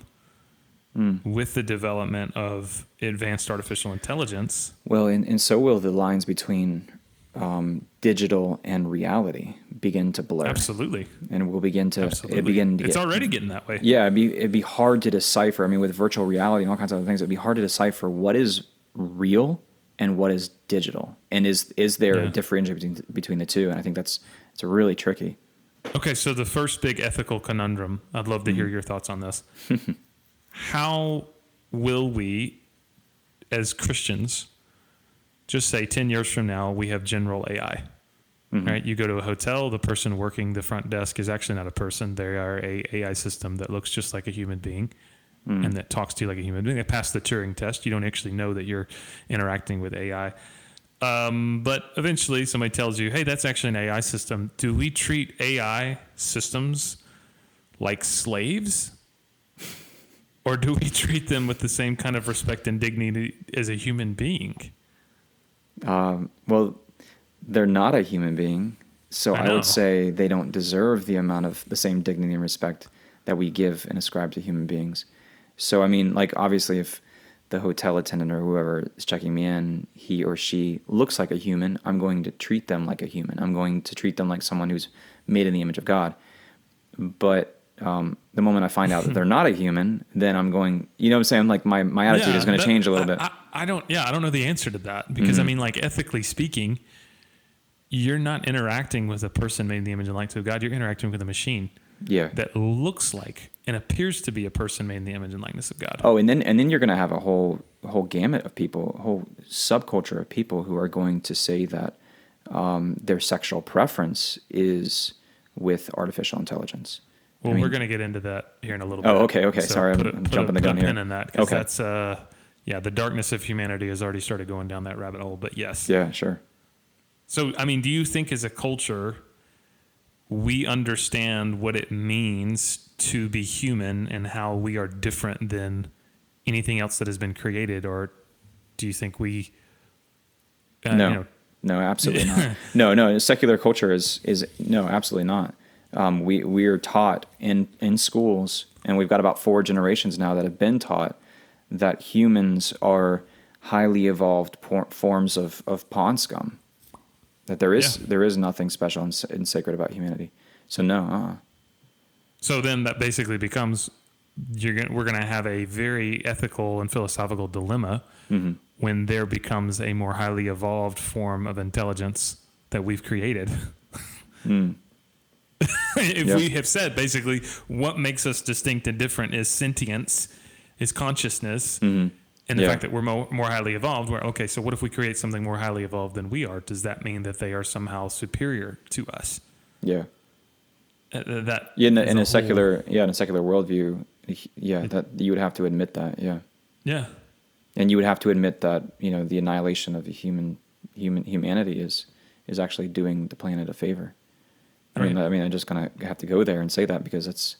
A: with the development of advanced artificial intelligence.
B: Well, and, and so will the lines between um, digital and reality begin to blur,
A: Absolutely.
B: and we'll begin to
A: Absolutely.
B: it begin to
A: it's
B: get,
A: already getting that way.
B: Yeah, it'd be it'd be hard to decipher. I mean, with virtual reality and all kinds of other things, it'd be hard to decipher what is real and what is digital, and is is there a
A: Yeah.
B: differentiation between, between the two? And I think that's it's really tricky.
A: Okay, so the first big ethical conundrum, I'd love to hear
B: Mm-hmm.
A: your thoughts on this. How will we, as Christians, just say 10 years from now, we have general AI?
B: Mm-hmm.
A: Right? You go to a hotel, the person working the front desk is actually not a person. They are a AI system that looks just like a human being
B: Mm.
A: and that talks to you like a human being. They pass the Turing test. You don't actually know that you're interacting with AI. Um, but eventually somebody tells you, hey, that's actually an AI system. Do we treat AI systems like slaves? Or do we treat them with the same kind of respect and dignity as a human being?
B: Um, well, they're not a human being, so
A: I
B: I, would say they don't deserve the amount of the same dignity and respect that we give and ascribe to human beings. So I mean, like obviously, if the hotel attendant or whoever is checking me in, he or she looks like a human, I'm going to treat them like a human. I'm going to treat them like someone who's made in the image of God. But um, the moment I find out that they're not a human, then I'm going. You know what I'm saying? Like my my attitude
A: Yeah,
B: is going to change a little
A: I,
B: bit.
A: I, I don't. Yeah, I don't know the answer to that because I mean, like ethically speaking, you're not interacting with a person made in the image and likeness of God. You're interacting with a machine
B: yeah.
A: that looks like and appears to be a person made in the image and likeness of God.
B: Oh, and then and then you're going to have a whole whole gamut of people, a whole subculture of people who are going to say that um, their sexual preference is with artificial intelligence.
A: Well,
B: I mean-
A: we're going to get into that here in a little bit.
B: Oh, okay, okay. Sorry, I'm- I'm jumping the
A: put
B: gun
A: a
B: here.
A: pin in that because
B: Okay.
A: that's uh, yeah, the darkness of humanity has already started going down that rabbit hole. But yes,
B: Yeah, sure.
A: So, I mean, do you think as a culture, we understand what it means to be human and how we are different than anything else that has been created? Or do you think we, uh,
B: no,
A: you know,
B: no, absolutely not. No, no. Secular culture is is no, absolutely not. Um, we we are taught in in schools, and we've got about four generations now that have been taught that humans are highly evolved por- forms of of pond scum. That there is
A: Yeah.
B: there is nothing special and, and sacred about humanity. So no, uh,
A: so then that basically becomes you're gonna, we're going to have a very ethical and philosophical dilemma
B: Mm-hmm.
A: when there becomes a more highly evolved form of intelligence that we've created. if
B: Yeah.
A: we have said basically what makes us distinct and different is sentience, is consciousness, and the
B: Yeah.
A: fact that we're more, more highly evolved. Where okay, so what if we create something more highly evolved than we are? Does that mean that they are somehow superior to us?
B: yeah.
A: Uh, that
B: Yeah, in, a, in
A: a
B: a
A: whole-
B: secular yeah in a secular worldview, yeah, that you would have to admit that. Yeah.
A: yeah.
B: and you would have to admit that you know the annihilation of the human human humanity is is actually doing the planet a favor. I mean,
A: Right.
B: I mean, I'm just gonna have to go there and say that because it's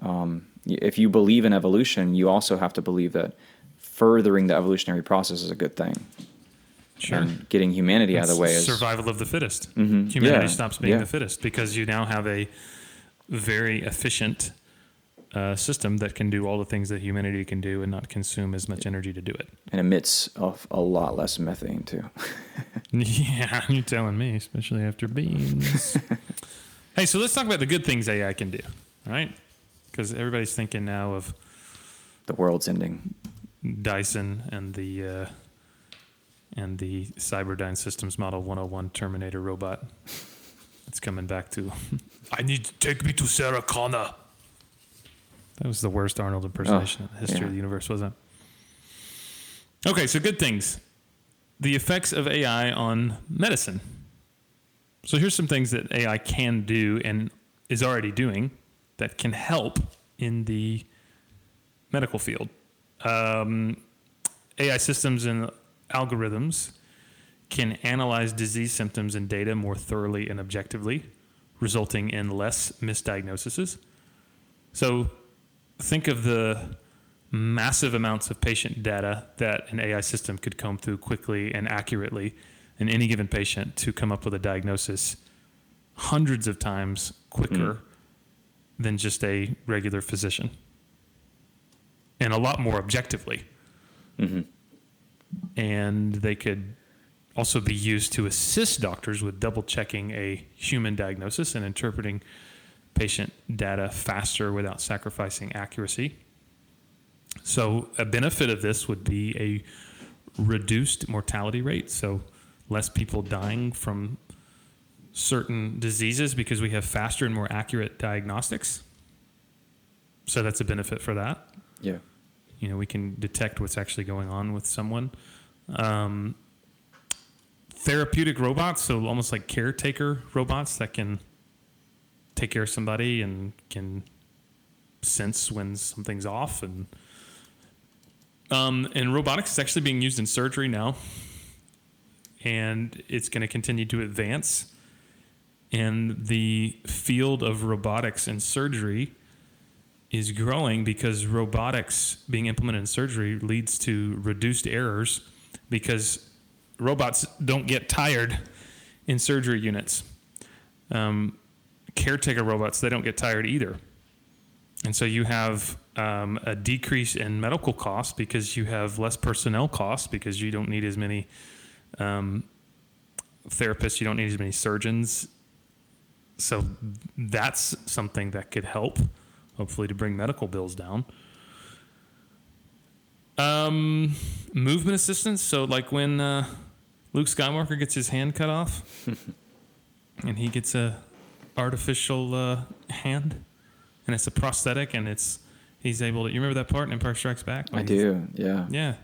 B: um, if you believe in evolution, you also have to believe that furthering the evolutionary process is a good thing.
A: Sure.
B: And getting humanity out of the way is
A: survival of the fittest.
B: Mhm.
A: Humanity
B: Yeah.
A: stops being
B: Yeah.
A: the fittest because you now have a very efficient uh, system that can do all the things that humanity can do and not consume as much energy to do it.
B: and emits of a lot less methane too.
A: Yeah, you're telling me, especially after beans. Hey, so let's talk about the good things AI can do, right? Because everybody's thinking now of
B: The world's ending.
A: Dyson and the uh, and the Cyberdyne Systems Model 101 Terminator robot. It's coming back to. I need to take me to Sarah Connor. That was the worst Arnold impersonation in the history
B: yeah.
A: of the universe, wasn't it? Okay, so good things. The effects of AI on medicine. So here's some things that AI can do and is already doing that can help in the medical field. Um, AI systems and algorithms can analyze disease symptoms and data more thoroughly and objectively, resulting in less misdiagnoses. So think of the massive amounts of patient data that an AI system could comb through quickly and accurately in any given patient to come up with a diagnosis hundreds of times quicker mm. than just a regular physician. And a lot more objectively. Mm-hmm. And they could also be used to assist doctors with double checking a human diagnosis and interpreting patient data faster without sacrificing accuracy. So, a benefit of this would be a reduced mortality rate. So, less people dying from certain diseases because we have faster and more accurate diagnostics. So, that's a benefit for that
B: Yeah.
A: you know we can detect what's actually going on with someone um, therapeutic robots so almost like caretaker robots that can take care of somebody and can sense when something's off and um, and robotics is actually being used in surgery now and it's going to continue to advance and the field of robotics and surgery is growing because robotics being implemented in surgery leads to reduced errors because robots don't get tired in surgery units. Um, caretaker robots, they don't get tired either. And so you have um, a decrease in medical costs because you have less personnel costs because you don't need as many um, therapists, you don't need as many surgeons. So that's something that could help hopefully to bring medical bills down. Um, movement assistance. So like when uh, Luke Skywalker gets his hand cut off, and he gets a artificial uh, hand, and it's a prosthetic, and it's he's able to. You remember that part in Empire Strikes Back?
B: I do. Yeah.
A: yeah.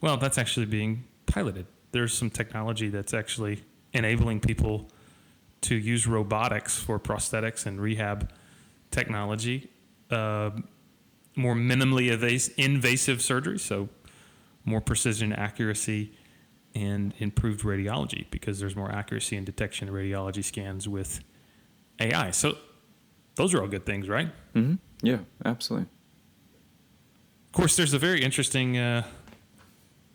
A: Well, that's actually being piloted. There's some technology that's actually enabling people to use robotics for prosthetics and rehab technology, uh, more minimally evas- invasive surgery, so more precision, accuracy, and improved radiology because there's more accuracy in detection of radiology scans with AI. So those are all good things, right?
B: Mm-hmm. Yeah. Absolutely.
A: Of course, there's a very interesting uh,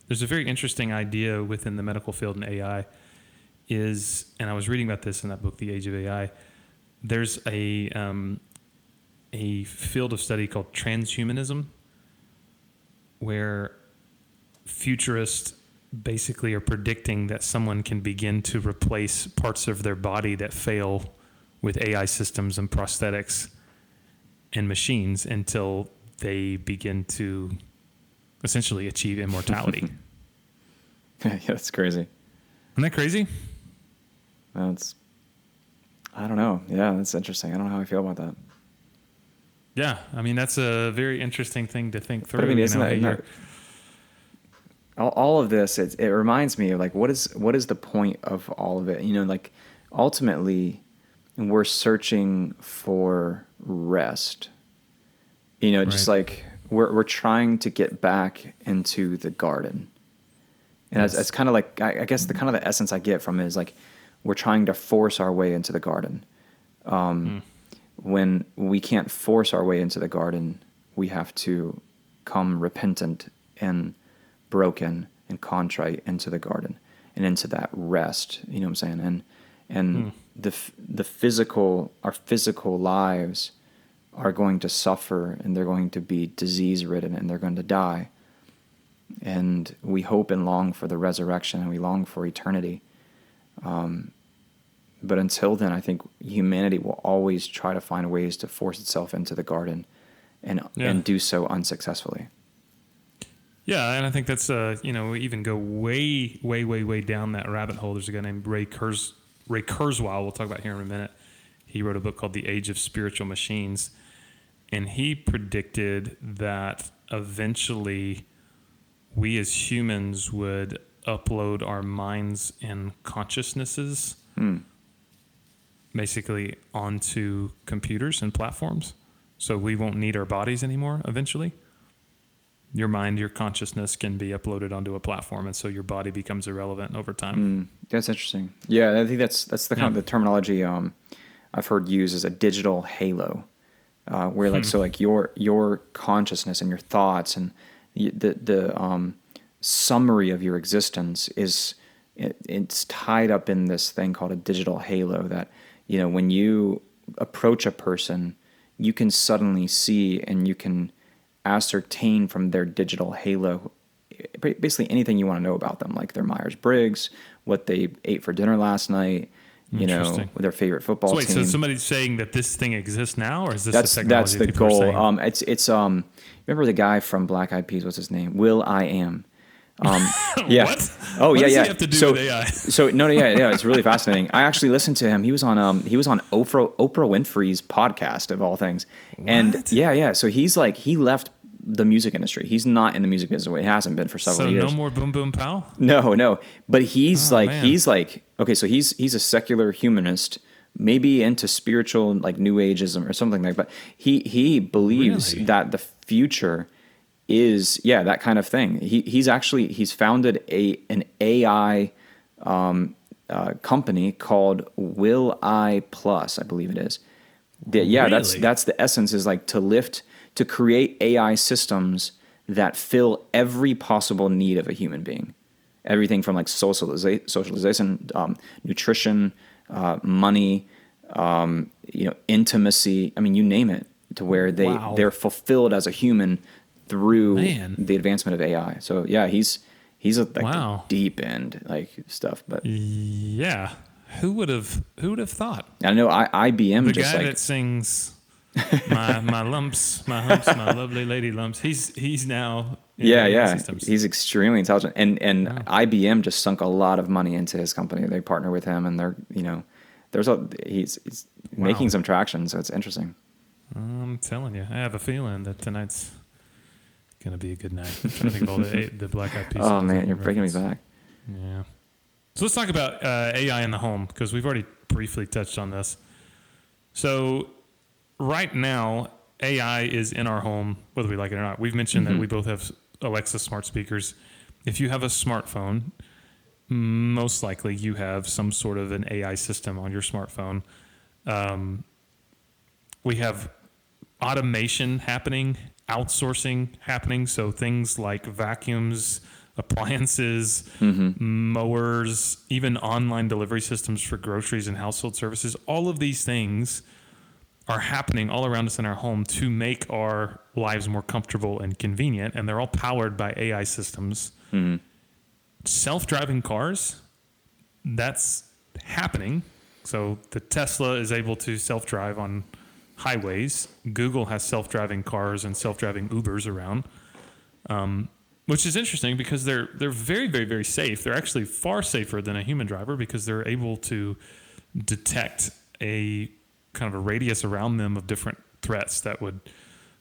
A: there's a very interesting idea within the medical field and AI is, and I was reading about this in that book, The Age of AI. There's a um, a field of study called transhumanism, where futurists basically are predicting that someone can begin to replace parts of their body that fail with AI systems and prosthetics and machines until they begin to essentially achieve immortality.
B: yeah, that's crazy.
A: Isn't that crazy?
B: That's. I don't know. Yeah, that's interesting. I don't know how I feel about that.
A: Yeah, I mean that's a very interesting thing to think through.
B: But I mean, isn't
A: know,
B: that,
A: hey,
B: isn't that all, all of this? It, it reminds me of like what is what is the point of all of it? You know, like ultimately, we're searching for rest. You know, just
A: Right.
B: like we're we're trying to get back into the garden, and it's,
A: Yes.
B: it's kind of like I, I guess the kind of the essence I get from it is like we're trying to force our way into the garden. Um, When we can't force our way into the garden, we have to come repentant and broken and contrite into the garden and into that rest. You know what I'm saying? And and the the physical our physical lives are going to suffer and they're going to be disease ridden and they're going to die. And we hope and long for the resurrection and we long for eternity. Um, but until then, I think humanity will always try to find ways to force itself into the garden, and
A: Yeah.
B: and do so unsuccessfully.
A: Yeah, and I think that's uh, you know, we even go way, way, way, way down that rabbit hole. There's a guy named Ray Kurz, Ray Kurzweil. We'll talk about here in a minute. He wrote a book called The Age of Spiritual Machines, and he predicted that eventually we as humans would upload our minds and consciousnesses hmm. basically onto computers and platforms. So we won't need our bodies anymore eventually your mind, your consciousness can be uploaded onto a platform, and so your body becomes irrelevant over time.
B: Mm, that's interesting. Yeah, I think that's that's the kind of the terminology um, I've heard used as a digital halo, uh, where like so like your your consciousness and your thoughts and the the um, summary of your existence is it, it's tied up in this thing called a digital halo that you know when you approach a person, you can suddenly see and you can ascertain from their digital halo basically anything you want to know about them, like their Myers Briggs, what they ate for dinner last night, you know, their favorite football
A: So wait,
B: team.
A: so somebody's saying that this thing exists now, or is this
B: that's
A: the
B: that's the
A: that people are
B: goal. Um, it's it's um, remember the guy from Black Eyed Peas? What's his name? will.i.am. Um, yeah.
A: What?
B: Oh
A: What
B: yeah, yeah.
A: have to do
B: so,
A: with AI?
B: so no, no, yeah, yeah. It's really fascinating. I actually listened to him. He was on um, he was on Oprah Oprah Winfrey's podcast of all things. And yeah, yeah. So he's like he left the music industry. He's not in the music business. He hasn't been for several
A: so
B: years.
A: no more boom boom pow.
B: No, no. But he's
A: Oh,
B: like
A: man.
B: he's like okay, so he's he's a secular humanist, maybe into spiritual like new ageism or something like. That. But he he believes
A: Really?
B: that the future is yeah that kind of thing. He he's actually he's founded a an AI um, uh, company called Will I Plus, I believe it is. That- yeah, that's that's the essence is like to lift to create AI systems that fill every possible need of a human being. Everything from like socializa- socialization, um, nutrition, uh, money, um, you know, intimacy. I mean, you name it, to where they
A: Wow.
B: they're fulfilled as a human through
A: Man.
B: the advancement of AI. So yeah, he's he's a like
A: Wow.
B: deep end like stuff. But
A: Yeah, who would have who would have thought?
B: I know I, IBM
A: The
B: just
A: guy
B: like
A: that sings my my lumps, my humps, my lovely lady lumps. He's he's now in
B: yeah yeah
A: systems.
B: he's extremely intelligent and and IBM just sunk a lot of money into his company. They partner with him and they're you know there's a he's, he's
A: Wow.
B: making some traction. So it's interesting.
A: I'm telling you, I have a feeling that tonight's gonna be a good night. I'm trying to think of all the the Black Eyed Peas.
B: Oh man, you're bringing me back.
A: Yeah. So let's talk about uh, AI in the home because we've already briefly touched on this. So right now, AI is in our home, whether we like it or not. We've mentioned that we both have Alexa smart speakers. If you have a smartphone, most likely you have some sort of an AI system on your smartphone. Um, we have automation happening, outsourcing happening. So things like vacuums, appliances, mm-hmm. mowers, even online delivery systems for groceries and household services. All of these things are happening all around us in our home to make our lives more comfortable and convenient. And they're all powered by AI systems. Mm-hmm. Self driving cars, that's happening. So the Tesla is able to self drive on highways. Google has self driving cars and self driving Ubers around, um, which is interesting because they're they're very very very safe. They're actually far safer than a human driver because they're able to detect a kind of a radius around them of different threats that would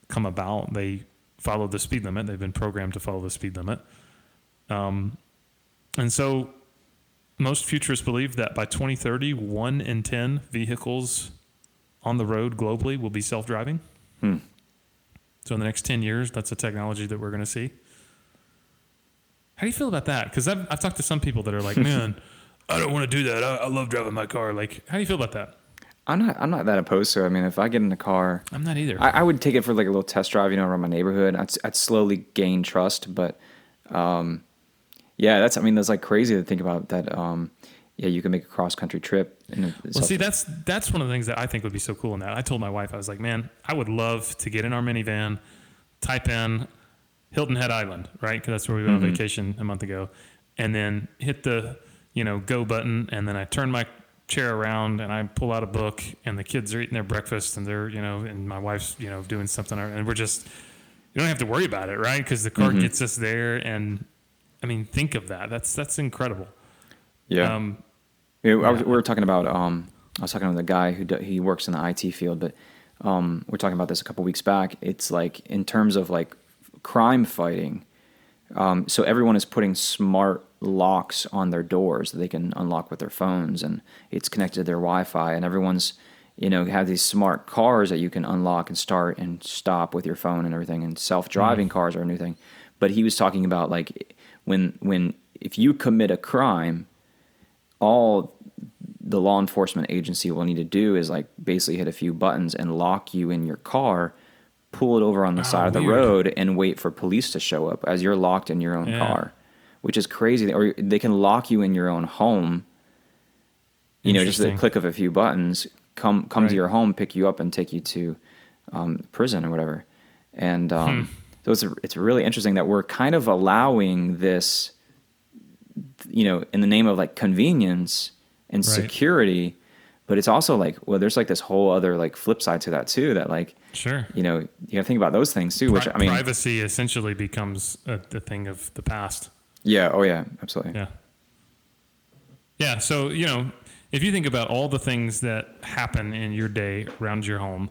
A: come about. They follow the speed limit. They've been programmed to follow the speed limit. Um, and so most futurists believe that by 2030, one in 10 vehicles on the road globally will be self driving.
B: Hmm.
A: So in the next 10 years, that's a technology that we're going to see. How do you feel about that? Because I've, I've talked to some people that are like, man, I don't want to do that. I, I love driving my car. Like, how do you feel about that?
B: I'm not I'm not that opposed to. it. I mean, if I get in a car,
A: I'm not either.
B: I, I would take it for like a little test drive, you know, around my neighborhood. I'd, I'd slowly gain trust, but um, yeah, that's. I mean, that's like crazy to think about that. Um, yeah, you can make a cross country trip. In a,
A: Well, see, that's that's one of the things that I think would be so cool in that. I told my wife, I was like, man, I would love to get in our minivan, type in Hilton Head Island, right? Because that's where we went
B: Mm-hmm.
A: on vacation a month ago, and then hit the you know go button, and then I turn my chair around and I pull out a book and the kids are eating their breakfast and they're, you know, and my wife's, you know, doing something and we're just, you don't have to worry about it, right? Because the car
B: Mm-hmm.
A: gets us there. And I mean, think of that. That's, that's incredible.
B: Yeah.
A: Um,
B: Yeah, I was, we were talking about. Um, I was talking with a guy who do, he works in the IT field, but um, we are talking about this a couple weeks back. It's like in terms of like crime fighting. Um, so everyone is putting smart locks on their doors that they can unlock with their phones, and it's connected to their Wi-Fi. And everyone's, you know, have these smart cars that you can unlock and start and stop with your phone and everything. And self-driving cars are a new thing. But he was talking about like when when if you commit a crime, all the law enforcement agency will need to do is like basically hit a few buttons and lock you in your car, pull it over on the
A: Oh,
B: side of the
A: weird.
B: road, and wait for police to show up as you're locked in your own
A: Yeah.
B: car, which is crazy. Or they can lock you in your own home. You know, just the click of a few buttons, come come
A: Right.
B: to your home, pick you up, and take you to um, prison or whatever. And um,
A: Hmm.
B: so it's it's really interesting that we're kind of allowing this you know, in the name of like convenience and
A: Right.
B: security, but it's also like, well, there's like this whole other like flip side to that too. That like,
A: sure.
B: you know, you gotta think about those things too. Which
A: Pri-
B: I mean,
A: privacy essentially becomes a, a thing of the past.
B: yeah, oh yeah, absolutely.
A: Yeah. Yeah. So, you know, if you think about all the things that happen in your day around your home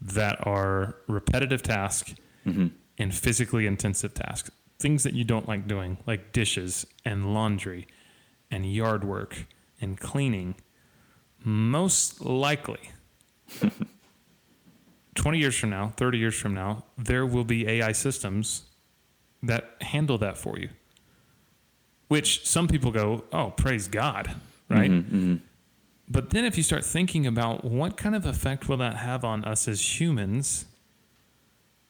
A: that are repetitive tasks mm-hmm. and physically intensive tasks, things that you don't like doing, like dishes and laundry and yard work and cleaning, most likely 20 years from now, 30 years from now, there will be AI systems that handle that for you. Which some people go, oh, praise God, right? Mm-hmm, mm-hmm. But then if you start thinking about what kind of effect will that have on us as humans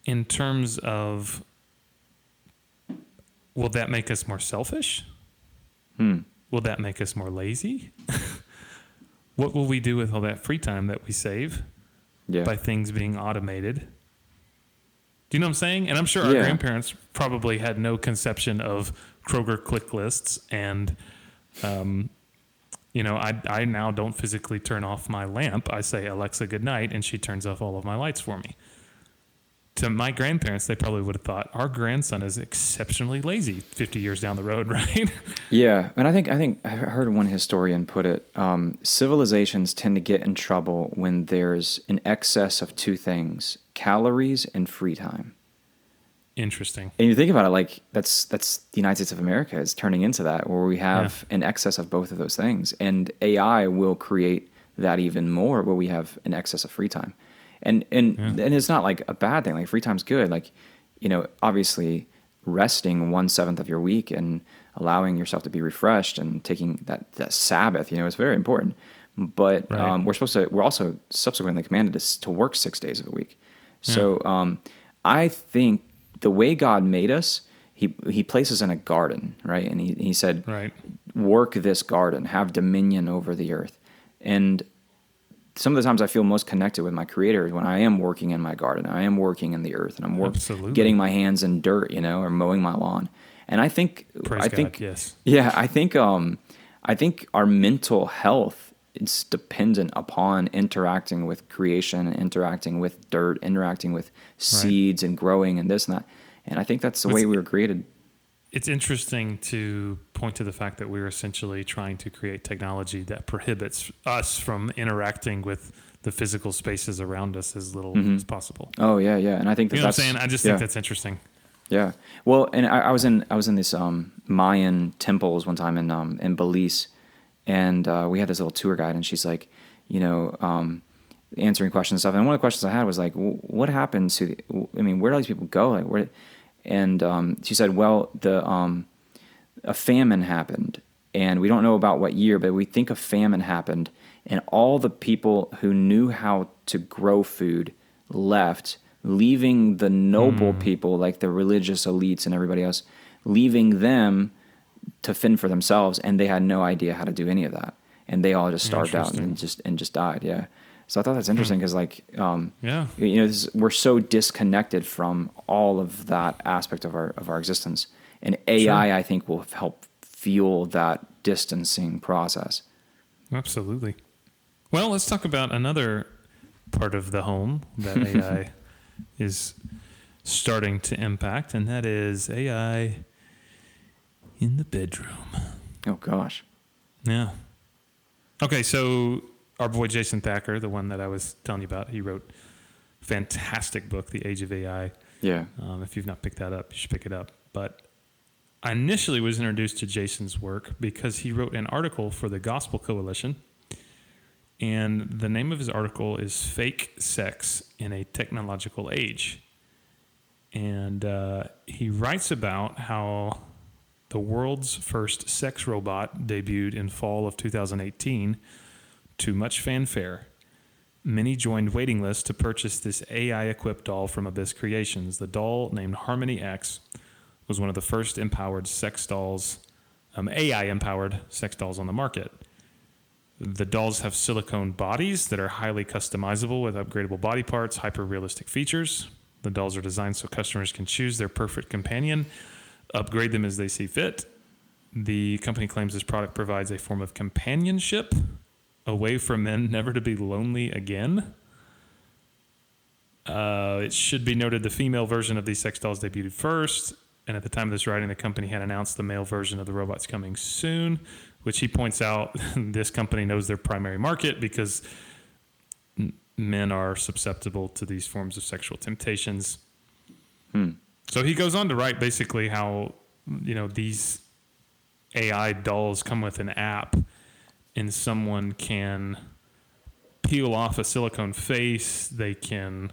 A: in terms of will that make us more selfish? Will that make us more lazy? what will we do with all that free time that we save?
B: Yeah.
A: by things being automated. Do you know what I'm saying? And I'm sure our
B: Yeah.
A: grandparents probably had no conception of Kroger click lists and um, you know, I I now don't physically turn off my lamp. I say Alexa good night and she turns off all of my lights for me. To my grandparents, they probably would have thought our grandson is exceptionally lazy 50 years down the road, right?
B: Yeah, and I think I think I heard one historian put it: um, civilizations tend to get in trouble when there's an excess of two things: calories and free time.
A: Interesting.
B: And you think about it, like that's that's the United States of America is turning into that, where we have an excess of both of those things, and AI will create that even more, where we have an excess of free time, and and and it's not like a bad thing. Like free time's good. Like you know, obviously resting one seventh of your week and allowing yourself to be refreshed and taking that that Sabbath, you know, is very important. But
A: Right.
B: um, we're supposed to. We're also subsequently commanded to, to work six days of the week. So um, I think the way God made us, he he places in a garden, right? And he he said,
A: Right.
B: work this garden, have dominion over the earth. And some of the times I feel most connected with my creator is when I am working in my garden. I am working in the earth and I'm work, getting my hands in dirt, you know, or mowing my lawn. And I think
A: Praise
B: I
A: God,
B: think
A: yes.
B: yeah, I think um I think our mental health is dependent upon interacting with creation interacting with dirt, interacting with seeds and growing and this and that. And I think that's the
A: What's-
B: way we were created.
A: It's interesting to point to the fact that we're essentially trying to create technology that prohibits us from interacting with the physical spaces around us as little as possible.
B: Oh yeah, yeah. And I think that
A: You know what I'm
B: that's
A: saying? I just
B: yeah.
A: think that's interesting.
B: Yeah. Well, and I, I was in I was in this um, Mayan temples one time in um, in Belize, and uh, we had this little tour guide, and she's like, you know, um, answering questions and stuff. And one of the questions I had was like, "W- what happens to? The, I mean, where do all these people go? Like, where? And um, she said, well, the um, a famine happened, and we don't know about what year, but we think a famine happened, and all the people who knew how to grow food left, leaving the noble people like the religious elites and everybody else, leaving them to fend for themselves, and they had no idea how to do any of that, and they all just starved out and just and just died. Yeah. So I thought that's interesting because like um,
A: Yeah.
B: you know this, we're so disconnected from all of that aspect of our of our existence and ai
A: Sure.
B: i think will help fuel that distancing process
A: Absolutely. Well, let's talk about another part of the home that AI is starting to impact, and that is AI in the bedroom.
B: Oh gosh.
A: Yeah. Okay, so our boy Jason Thacker, the one that I was telling you about, he wrote a fantastic book, The Age of AI.
B: Yeah.
A: Um, if you've not picked that up, you should pick it up. But I initially was introduced to Jason's work because he wrote an article for the Gospel Coalition. And the name of his article is Fake Sex in a Technological Age. And uh, he writes about how the world's first sex robot debuted in fall of 2018 to much fanfare. Many joined waiting lists to purchase this AI equipped doll from Abyss Creations. The doll, named Harmony X, was one of the first empowered sex dolls, um, AI empowered sex dolls on the market. The dolls have silicone bodies that are highly customizable with upgradable body parts, hyper realistic features. The dolls are designed so customers can choose their perfect companion, upgrade them as they see fit. The company claims this product provides a form of companionship, a from men never to be lonely again. Uh, it should be noted the female version of these sex dolls debuted first, and at the time of this writing, the company had announced the male version of the robots coming soon, which he points out this company knows their primary market because m- men are susceptible to these forms of sexual temptations. So he goes on to write basically how you know these AI dolls come with an app, and someone can peel off a silicone face. They can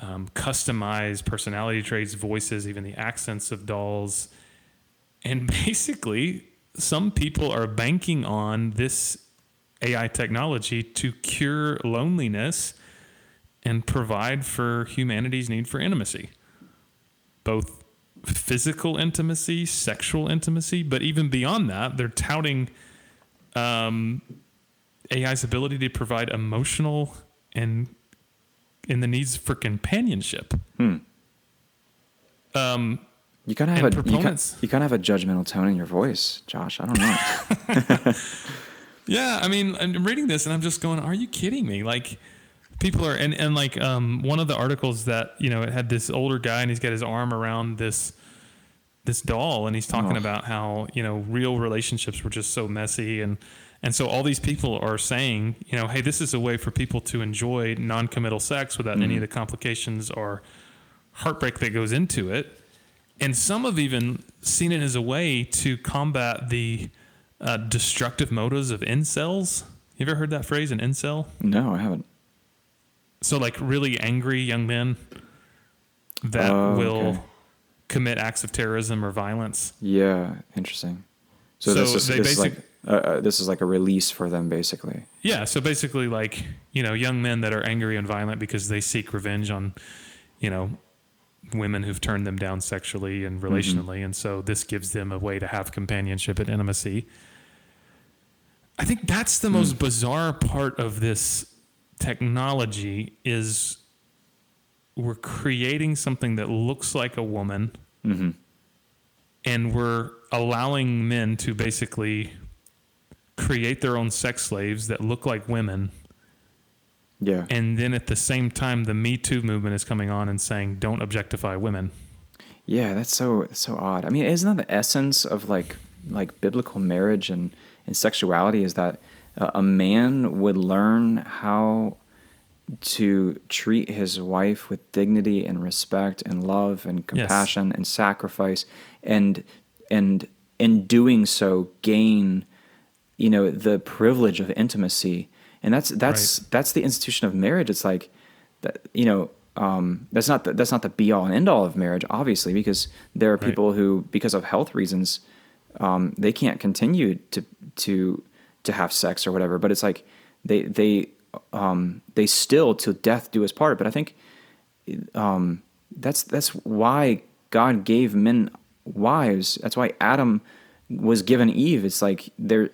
A: um, customize personality traits, voices, even the accents of dolls. And basically, some people are banking on this AI technology to cure loneliness and provide for humanity's need for intimacy, both physical intimacy, sexual intimacy, but even beyond that, they're touting um, AI's ability to provide emotional and in the needs for companionship. Um,
B: You kind of have a you kind, you kind of have a judgmental tone in your voice, Josh. I don't know.
A: Yeah, I mean, I'm reading this and I'm just going, "Are you kidding me?" Like, people are, and and like, um, one of the articles that you know it had this older guy and he's got his arm around this this doll and he's talking
B: Oh.
A: about how you know real relationships were just so messy and and so all these people are saying, you know, hey, this is a way for people to enjoy non-committal sex without any of the complications or heartbreak that goes into it. And some have even seen it as a way to combat the uh, destructive motives of incels. You ever heard that phrase, an incel?
B: no, I haven't.
A: So, like, really angry young men that
B: Oh,
A: will
B: okay.
A: Commit acts of terrorism or violence.
B: Yeah, interesting. So,
A: So
B: this is
A: they
B: this is like uh, uh, this is like a release for them, basically.
A: Yeah, so basically, like you know, young men that are angry and violent because they seek revenge on, you know, women who've turned them down sexually and relationally, and so this gives them a way to have companionship and intimacy. I think that's the most bizarre part of this technology is we're creating something that looks like a woman, mm-hmm. and we're allowing men to basically create their own sex slaves that look like women.
B: Yeah.
A: And then at the same time, the Me Too movement is coming on and saying, don't objectify women.
B: Yeah, that's so so odd. I mean, isn't that the essence of like like biblical marriage and and sexuality? Is that a man would learn how to treat his wife with dignity and respect and love and compassion and sacrifice, and and in doing so gain, you know, the privilege of intimacy. And that's that's that's the institution of marriage. It's like that, you know, um, that's not the, that's not the be all and end all of marriage, obviously, because there are
A: Right.
B: people who, because of health reasons, um, they can't continue to to to have sex or whatever. But it's like they they um, they still till death do us part. But I think um, that's that's why God gave men wives. That's why Adam was given Eve. It's like there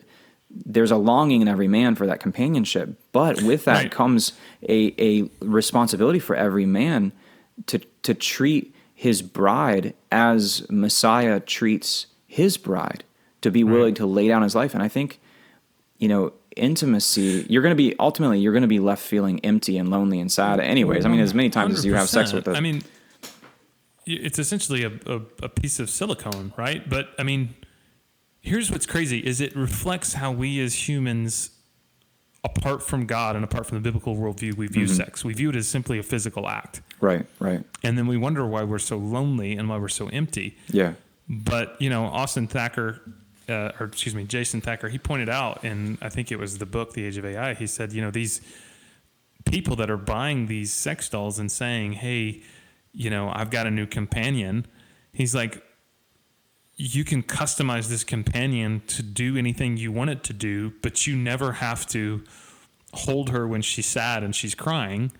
B: there's a longing in every man for that companionship, but with that
A: Right.
B: comes a a responsibility for every man to to treat his bride as Messiah treats his bride, to be willing to lay down his life. And I think you know, intimacy, you're going to be ultimately you're going to be left feeling empty and lonely and sad. Anyways, I mean, as many times as you have sex with
A: 100%. I mean, it's essentially a, a, a piece of silicone, right? But I mean, here's what's crazy: is it reflects how we as humans, apart from God and apart from the biblical worldview, we view
B: Mm-hmm.
A: sex. We view it as simply a physical act,
B: right, right,
A: and then we wonder why we're so lonely and why we're so empty.
B: yeah,
A: But you know, Austin Thacker, uh, or excuse me, Jason Thacker, he pointed out, and I think it was the book, The Age of AI. He said, you know, these people that are buying these sex dolls and saying, "Hey, you know, I've got a new companion." He's like, you can customize this companion to do anything you want it to do, but you never have to hold her when she's sad and she's crying.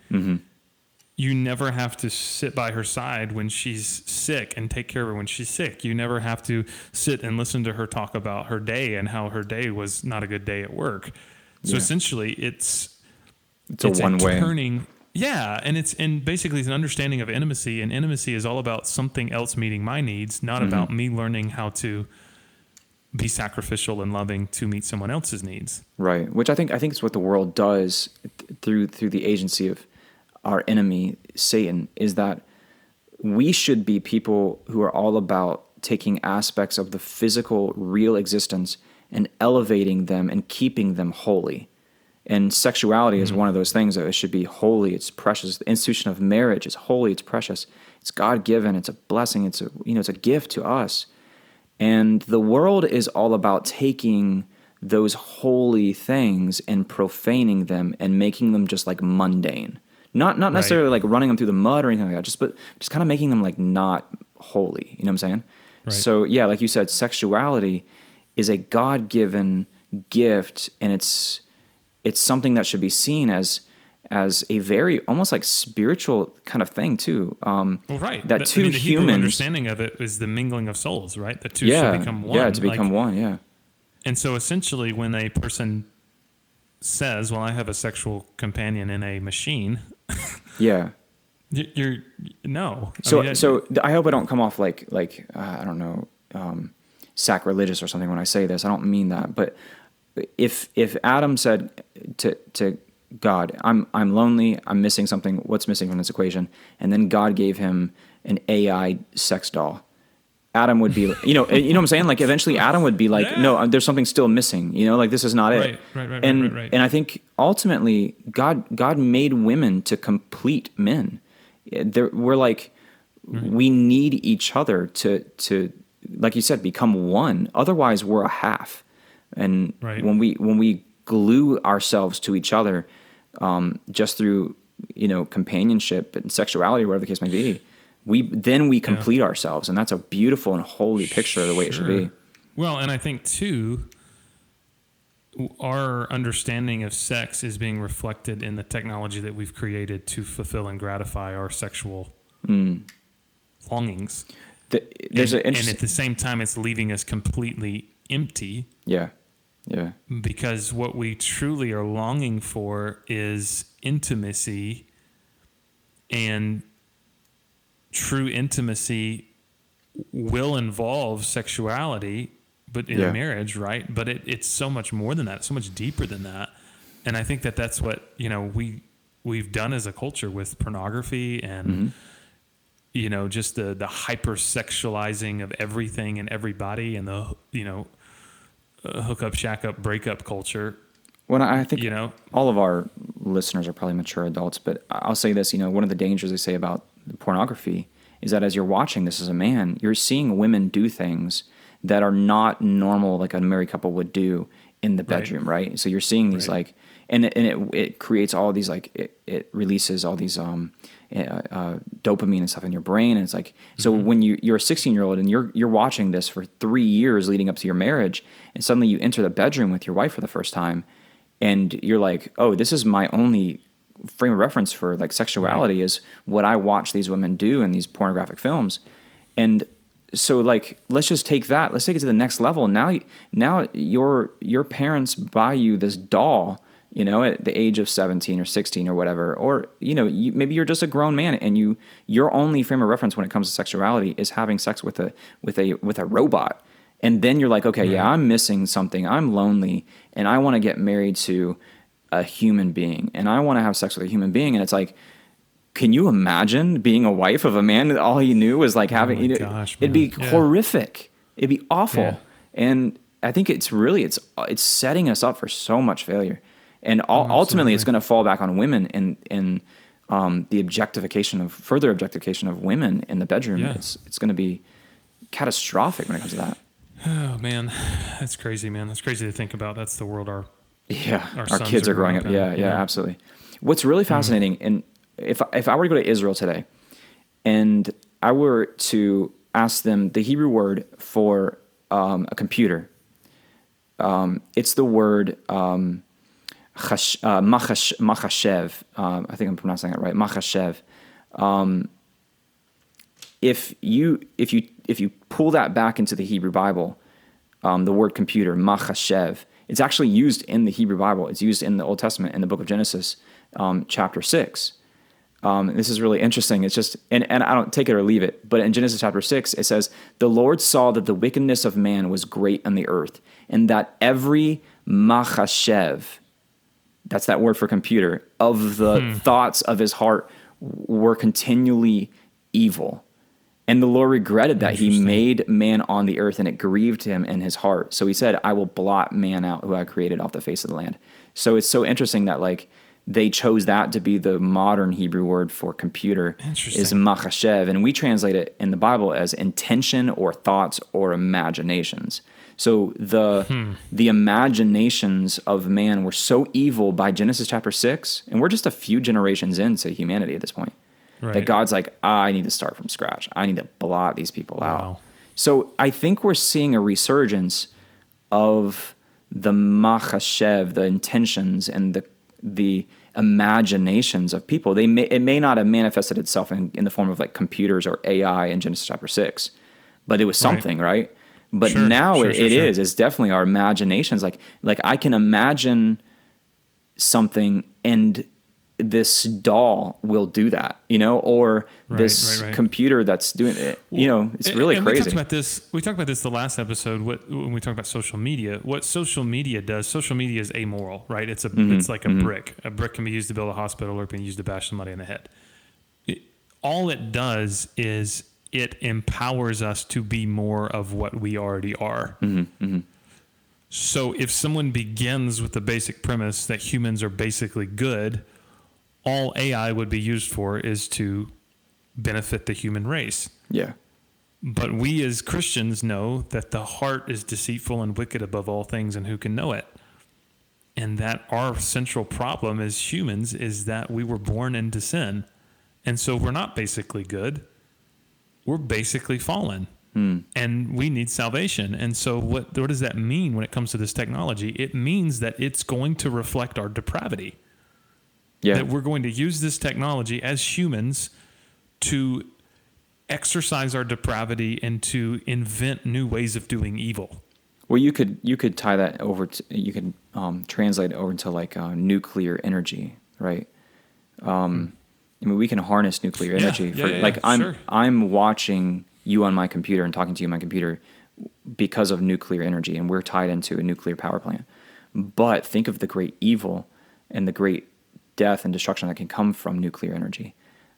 A: You never have to sit by her side when she's sick and take care of her when she's sick. You never have to sit and listen to her talk about her day and how her day was not a good day at work. So
B: Yeah.
A: essentially, it's
B: it's a one way.
A: turning. Yeah, and it's and basically it's an understanding of intimacy, and intimacy is all about something else meeting my needs, not
B: Mm-hmm.
A: about me learning how to be sacrificial and loving to meet someone else's needs.
B: Right, which I think I think is what the world does th- through through the agency of our enemy Satan is that we should be people who are all about taking aspects of the physical real existence and elevating them and keeping them holy. And sexuality is mm-hmm. one of those things that it should be holy, it's precious. The institution of marriage is holy, it's precious. It's God-given, it's a blessing, it's a you know, it's a gift to us. And the world is all about taking those holy things and profaning them and making them just like mundane. Not not necessarily like running them through the mud or anything like that, just but just kind of making them like not holy. You know what I'm saying?
A: Right.
B: So yeah, like you said, sexuality is a God given gift and it's it's something that should be seen as as a very almost like spiritual kind of thing too. Um,
A: Well, right.
B: That
A: But,
B: two
A: I mean, the Hebrew understanding of it is the mingling of souls, right? The two
B: yeah,
A: should become one.
B: yeah, to become
A: Like,
B: one, yeah,
A: And so essentially, when a person says, "Well, I have a sexual companion in a machine,"
B: yeah.
A: you're no. I
B: So,
A: mean, that-
B: so I hope I don't come off like like uh, I don't know um, sacrilegious or something when I say this. I don't mean that, but if if Adam said to to God, "I'm I'm lonely. I'm missing something. What's missing from this equation?" and then God gave him an AI sex doll. Adam would be, you know, you know what I'm saying? Like eventually Adam would be like,
A: Yeah.
B: no, there's something still missing, you know, like this is not it.
A: Right, right, right,
B: and,
A: right, right, right.
B: and I think ultimately God, God made women to complete men. There, we're like, we need each other to, to, like you said, become one. Otherwise we're a half. And
A: Right.
B: when we, when we glue ourselves to each other, um, just through, you know, companionship and sexuality, whatever the case may be, we then we complete ourselves, and that's a beautiful and holy picture of the way it should be.
A: Well, and I think too, our understanding of sex is being reflected in the technology that we've created to fulfill and gratify our sexual mm. longings.
B: The, there's
A: and,
B: an
A: and at the same time, it's leaving us completely empty.
B: Yeah, yeah,
A: because what we truly are longing for is intimacy and true intimacy will involve sexuality but in
B: Yeah.
A: a marriage right but it, it's so much more than that so much deeper than that and i think that that's what you know we we've done as a culture with pornography and
B: Mm-hmm.
A: you know just the the hypersexualizing of everything and everybody and the you know uh, hook up shack up breakup culture
B: When I think
A: you know
B: all of our listeners are probably mature adults, but I'll say this: you know, one of the dangers they say about pornography is that as you're watching this as a man, you're seeing women do things that are not normal, like a married couple would do in the bedroom, right? So you're seeing these
A: Right.
B: like, and it, and it it creates all these like it, it releases all these um uh, uh, dopamine and stuff in your brain, and it's like so when you you're a 16 year old and you're you're watching this for three years leading up to your marriage, and suddenly you enter the bedroom with your wife for the first time and you're like, oh, this is my only frame of reference for like sexuality is what I watch these women do in these pornographic films, and so like let's just take that, let's take it to the next level. Now, now your your parents buy you this doll, you know, at the age of seventeen or sixteen or whatever, or you know, you, maybe you're just a grown man and you your only frame of reference when it comes to sexuality is having sex with a with a with a robot. And then you're like, okay, yeah, I'm missing something. I'm lonely, and I want to get married to a human being, and I want to have sex with a human being, and it's like. Can you imagine being a wife of a man that all he knew was like having?
A: my
B: you know,
A: gosh,
B: it'd be.
A: Yeah.
B: horrific. It'd be awful.
A: Yeah.
B: And I think it's really it's it's setting us up for so much failure. And ul- ultimately, it's going to fall back on women in in um, the objectification of further objectification of women in the bedroom.
A: Yeah.
B: It's it's going to be catastrophic when it comes to that.
A: Oh man, that's crazy, man. That's crazy to think about. That's the world our
B: Yeah,
A: Our
B: our, kids
A: are
B: are growing up.
A: up
B: Yeah, yeah,
A: yeah.
B: absolutely. What's really fascinating, and if if I were to go to Israel today, and I were to ask them the Hebrew word for um, a computer, um, it's the word um, chash, uh, machash, machashev. Um, I think I'm pronouncing it right. Machashev. Um, if you if you if you pull that back into the Hebrew Bible, um, the word computer, machashev, it's actually used in the Hebrew Bible. It's used in the Old Testament in the book of Genesis, um, chapter six. Um, this is really interesting. It's just, and, and I don't take it or leave it, but in Genesis chapter 6, it says, The Lord saw that the wickedness of man was great on the earth, and that every machashev, that's that word for computer, of the thoughts of his heart were continually evil. And the Lord regretted that he made man on the earth and it grieved him in his heart. So he said, I will blot man out who I created off the face of the land. So it's so interesting that like they chose that to be the modern Hebrew word for computer is machashev. And we translate it in the Bible as intention or thoughts or imaginations. So the
A: Hmm.
B: the imaginations of man were so evil by Genesis chapter six, and we're just a few generations into humanity at this point that God's like, ah, I need to start from scratch. I need to blot these people
A: Wow.
B: out. So I think we're seeing a resurgence of the machashev, the intentions and the the imaginations of people. They may it may not have manifested itself in, in the form of like computers or AI in Genesis chapter six, but it was
A: Right.
B: something, right? But
A: Sure,
B: now
A: sure,
B: it,
A: sure,
B: it is. It's definitely our imaginations. Like like I can imagine something and this doll will do that, you know, or
A: Right,
B: this
A: right, right.
B: computer that's doing it. You know, it's
A: And-
B: really
A: and We
B: crazy.
A: talked about this. We talked about this the last episode. What when we talked about social media? What social media does? Social media is amoral, right? It's a
B: Mm-hmm,
A: it's like a brick. A brick can be used to build a hospital, or it can be used to bash somebody in the head. It, all it does is it empowers us to be more of what we already are.
B: Mm-hmm,
A: So if someone begins with the basic premise that humans are basically good, all AI would be used for is to benefit the human race.
B: yeah.
A: But we as Christians know that the heart is deceitful and wicked above all things, and who can know it? And that our central problem as humans is that we were born into sin. And so we're not basically good, we're basically fallen. Hmm. And we need salvation. And so, what, what does that mean when it comes to this technology? It means that it's going to reflect our depravity
B: Yeah.
A: that we're going to use this technology as humans to exercise our depravity and to invent new ways of doing evil.
B: Well, you could you could tie that over to you could um, translate it over into like uh, nuclear energy, right? Um, I mean, we can harness nuclear
A: Hmm. Yeah,
B: energy
A: yeah,
B: for
A: yeah,
B: like
A: yeah,
B: I'm
A: sure.
B: I'm watching you on my computer and talking to you on my computer because of nuclear energy, and we're tied into a nuclear power plant. But think of the great evil and the great death and destruction that can come from nuclear energy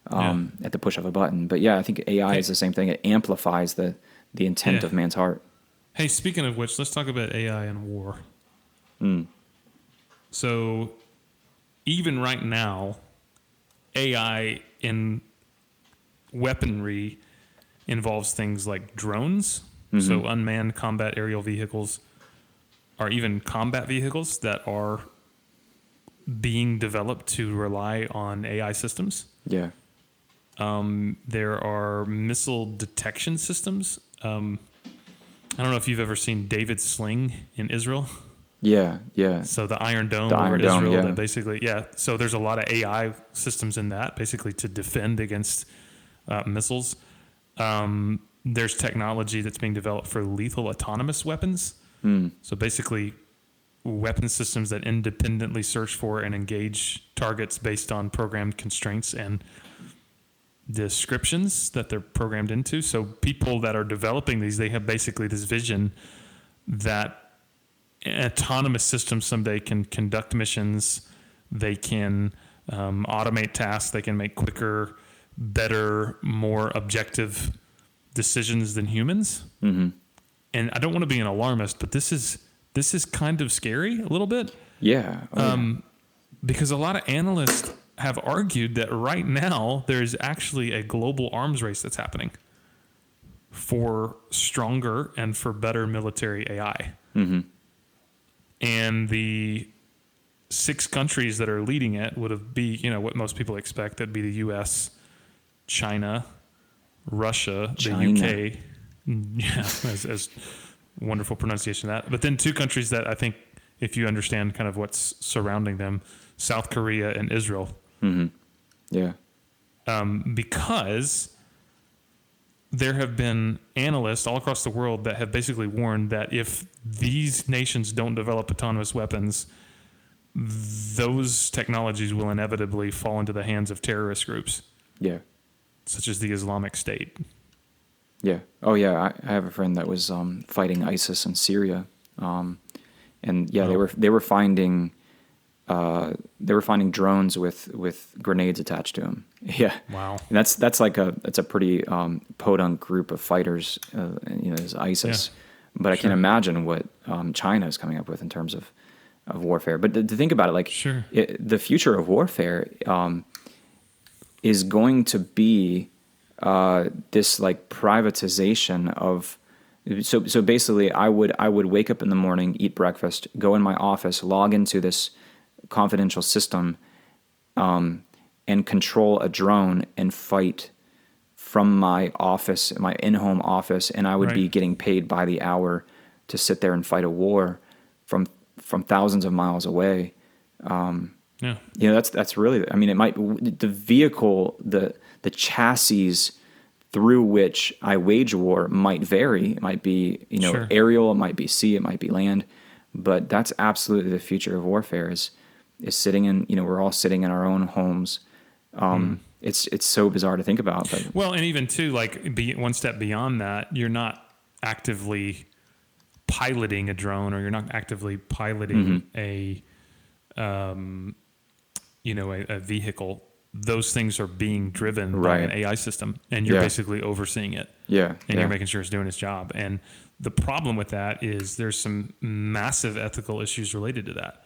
B: um, at the push of a button. But yeah, I think AI
A: Hey.
B: is the same thing. It amplifies the the intent
A: Yeah.
B: of man's heart.
A: Hey, speaking of which, let's talk about AI and war. So, even right now, AI in weaponry involves things like drones, so unmanned combat aerial vehicles, or even combat vehicles that are being developed to rely on AI systems.
B: Yeah.
A: There are missile detection systems. Um, I don't know if you've ever seen David Sling in Israel.
B: Yeah, yeah.
A: So the Iron Dome
B: The Iron Dome,
A: Israel,
B: yeah.
A: basically, yeah. So there's a lot of AI systems in that, basically to defend against uh, missiles. Um, there's technology that's being developed for lethal autonomous weapons.
B: Hmm.
A: So basically, weapon systems that independently search for and engage targets based on programmed constraints and descriptions that they're programmed into. So people that are developing these, they have basically this vision that autonomous systems someday can conduct missions, they can um, automate tasks, they can make quicker, better, more objective decisions than humans.
B: Mm-hmm.
A: And I don't want to be an alarmist, but this is this is kind of scary a little bit
B: Yeah. Oh, yeah.
A: um, because a lot of analysts have argued that right now there's actually a global arms race that's happening for stronger and for better military AI.
B: Mm-hmm.
A: And the six countries that are leading it would have be, you know, what most people expect. That'd be the U.S., China, Russia,
B: China.
A: the UK. Yeah, as, as wonderful pronunciation of that. But then two countries that I think, if you understand kind of what's surrounding them, South Korea and Israel,
B: Mm-hmm. Yeah.
A: um, because there have been analysts all across the world that have basically warned that if these nations don't develop autonomous weapons, those technologies will inevitably fall into the hands of terrorist groups,
B: Yeah.
A: such as the Islamic State.
B: Yeah. Oh, yeah. I, I have a friend that was um, fighting ISIS in Syria, um, and yeah, they
A: Oh.
B: were they were finding uh, they were finding drones with with grenades attached to them. Yeah.
A: Wow.
B: And that's that's like a that's a pretty um, podunk group of fighters. Uh, you know, is ISIS. But I
A: Sure.
B: can imagine what um, China is coming up with in terms of of warfare. But to, to think about it, like
A: Sure.
B: it, the future of warfare um, is going to be uh, this like privatization of. So so basically, I would I would wake up in the morning, eat breakfast, go in my office, log into this confidential system, um, and control a drone and fight from my office, my in-home office, and I would be getting paid by the hour to sit there and fight a war from from thousands of miles away
A: Yeah.
B: you know that's that's really i mean it might the vehicle the the chassis through which i wage war might vary it might be you know
A: Sure.
B: aerial it might be sea it might be land but that's absolutely the future of warfare is is sitting in you know we're all sitting in our own homes um it's it's so bizarre to think about but
A: Well, and even too, like be one step beyond that, you're not actively piloting a drone, or you're not actively piloting a, um, you know, a, a vehicle. Those things are being driven by an AI system, and you're
B: Yeah.
A: basically overseeing it,
B: yeah
A: and
B: yeah.
A: you're making sure it's doing its job. And the problem with that is there's some massive ethical issues related to that.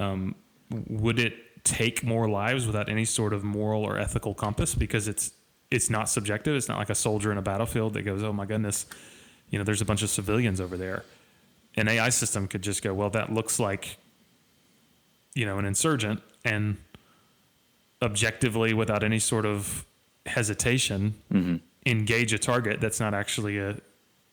A: Um, would it take more lives without any sort of moral or ethical compass because it's it's not subjective it's not like a soldier in a battlefield that goes oh my goodness you know there's a bunch of civilians over there an ai system could just go well that looks like you know an insurgent and objectively without any sort of hesitation engage a target that's not actually a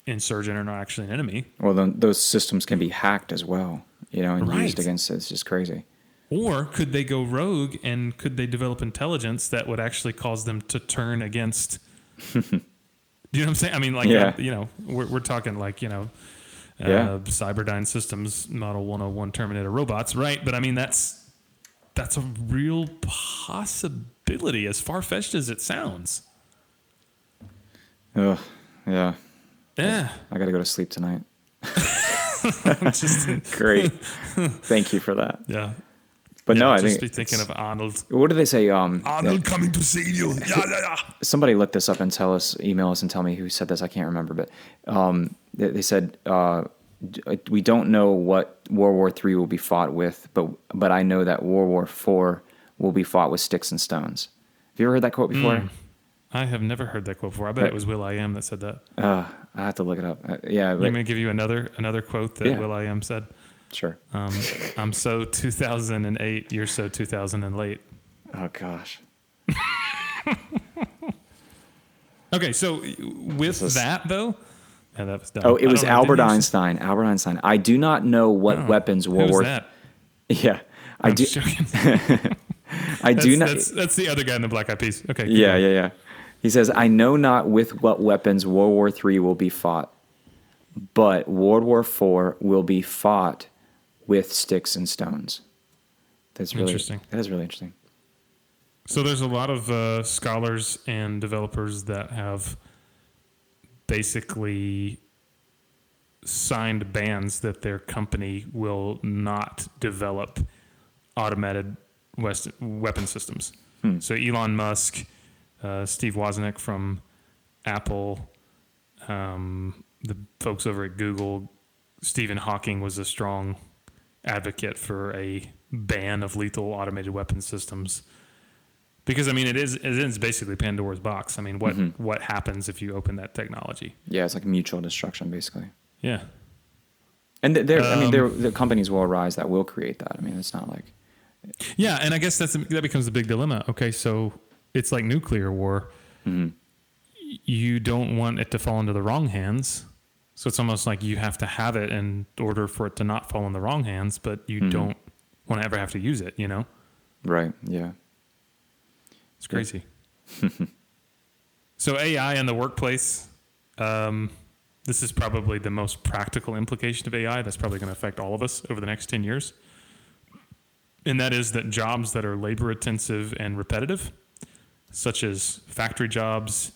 A: insurgent or not actually an enemy
B: well then those systems can be hacked as well you know and used
A: against
B: against it's just crazy
A: Or could they go rogue and could they develop intelligence that would actually cause them to turn against? do you know what I'm saying? I mean, like,
B: Yeah.
A: you know, we're, we're talking like, you know, uh,
B: Yeah.
A: Cyberdyne Systems Model 101 Terminator robots, right? But I mean, that's that's a real possibility, as far fetched as it sounds.
B: Ugh, yeah
A: Yeah,
B: i gotta go to sleep tonight
A: just
B: great thank you for that
A: yeah.
B: but no
A: Yeah,
B: i
A: just
B: think
A: be thinking of Arnold.
B: What do they say? Um,
A: Arnold coming to see you. Yeah, yeah, yeah.
B: somebody look this up and tell us, email us and tell me who said this. I can't remember, but um, they, they said uh, we don't know what World War III will be fought with, but but I know that World War IV will be fought with sticks and stones. Have you ever heard that quote before?
A: Hmm. I have never heard that quote before. I bet
B: But-
A: it was will.i.am that said that.
B: Uh, I have to look it up. Uh, yeah,
A: I'm going to give you another another quote that
B: Yeah.
A: will.i.am said.
B: sure.
A: Um, I'm so 2008. You're so 2008.
B: Oh gosh.
A: Okay, so with
B: is-
A: that though, yeah, that was dumb.
B: Oh, it was Albert Einstein. Albert Einstein. I do not know what
A: Oh,
B: weapons War.
A: that?
B: Yeah, I
A: I'm
B: do. I do not.
A: that's, that's the other guy in the Black Eyed Peas. Okay.
B: Yeah, yeah, yeah. He says, I know not with what weapons World War III will be fought, but World War IV will be fought with sticks and stones. That's really
A: Interesting.
B: That is really interesting.
A: So there's a lot of uh, scholars and developers that have basically signed bans that their company will not develop automated west, weapon systems. So Elon Musk, uh, Steve Wozniak from Apple, um, the folks over at Google, Stephen Hawking was a strong advocate for a ban of lethal automated weapon systems. Because I mean, it is it is basically Pandora's box. I mean, what mm-hmm. what happens if you open that technology?
B: Yeah, it's like mutual destruction, basically.
A: Yeah,
B: And th- there, I mean,
A: Um,
B: there, the companies will arise that will create that. I mean, it's not like,
A: yeah, and I guess that's that becomes the big dilemma. Okay, so it's like nuclear war. Mm-hmm. Y- You don't want it to fall into the wrong hands, so it's almost like you have to have it in order for it to not fall in the wrong hands. But you mm-hmm. don't want to ever have to use it. You know,
B: right? Yeah,
A: it's crazy. so AI in the workplace. Um, this is probably the most practical implication of AI that's probably going to affect all of us over the next 10 years. And that is that jobs that are labor intensive and repetitive, such as factory jobs,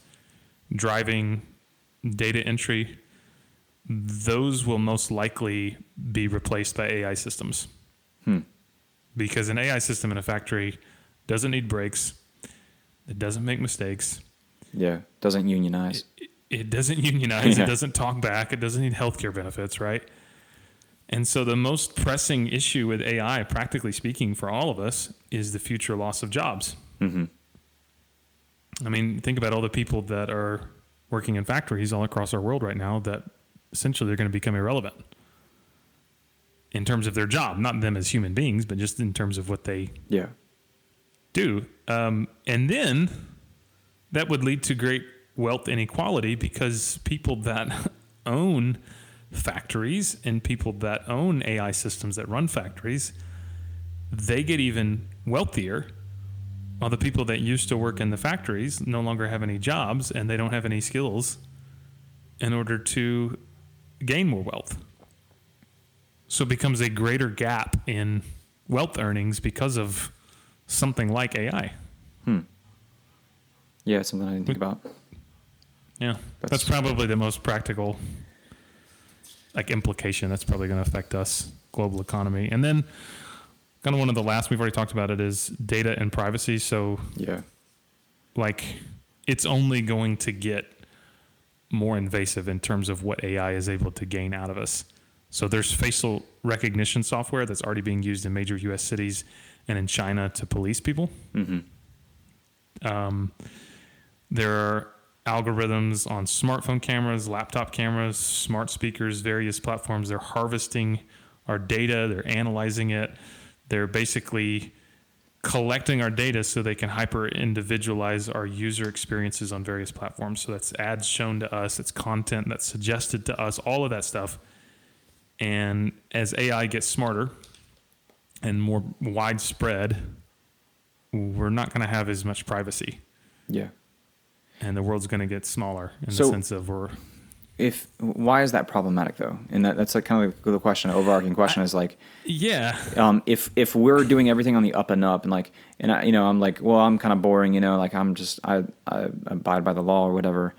A: driving, data entry, those will most likely be replaced by AI systems. Because an AI system in a factory doesn't need breaks, it doesn't make mistakes,
B: yeah. Doesn't unionize.
A: it doesn't unionize,
B: Yeah.
A: it doesn't talk back, it doesn't need healthcare benefits, right? And so the most pressing issue with AI, practically speaking, for all of us, is the future loss of jobs.
B: hmm
A: I mean, think about all the people that are working in factories all across our world right now that essentially they're going to become irrelevant in terms of their job, not them as human beings, but just in terms of what they
B: Yeah,
A: do. Um, and then that would lead to great wealth inequality because people that own factories and people that own AI systems that run factories, they get even wealthier. While the people that used to work in the factories no longer have any jobs and they don't have any skills in order to gain more wealth. So it becomes a greater gap in wealth earnings because of something like AI.
B: Hmm. yeah. Something I didn't think about.
A: Yeah,
B: That's-
A: that's, probably the most practical like implication. That's probably going to affect us global economy. And then kind of one of the last we've already talked about it is data and privacy. So
B: Yeah,
A: like it's only going to get more invasive in terms of what AI is able to gain out of us. So there's facial recognition software that's already being used in major U.S. cities and in China to police people.
B: hmm
A: Um, there are algorithms on smartphone cameras, laptop cameras, smart speakers, various platforms. They're harvesting our data, they're analyzing it, they're basically collecting our data so they can hyper individualize our user experiences on various platforms. So that's ads shown to us, it's content that's suggested to us, all of that stuff. And as AI gets smarter and more widespread, we're not going to have as much privacy
B: yeah.
A: and the world's going to get smaller in
B: So-
A: the sense of we're
B: If why is that problematic though? And that, that's like kind of the question. Overarching question is like,
A: yeah
B: um, if if we're doing everything on the up and up and like and I, you know i'm like well i'm kind of boring you know like i'm just i, I abide by the law or whatever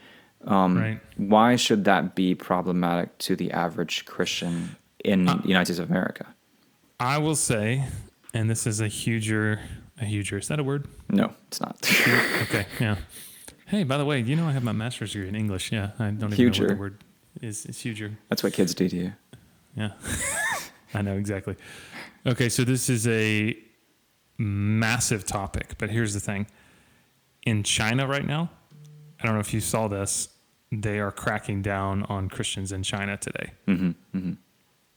B: um,
A: Right.
B: why should that be problematic to the average christian in the united states of america
A: i will say and this is a huger a huger. Is that a word?
B: No it's not.
A: Okay yeah. Hey by the way you know i have my master's degree in english. Yeah i don't even know what the word is. It's huger.
B: That's what kids do to you.
A: Yeah. I know exactly. Okay so this is a massive topic but here's the thing. In china right now i don't know if you saw this they are cracking down on christians in china today.
B: Hmm hmm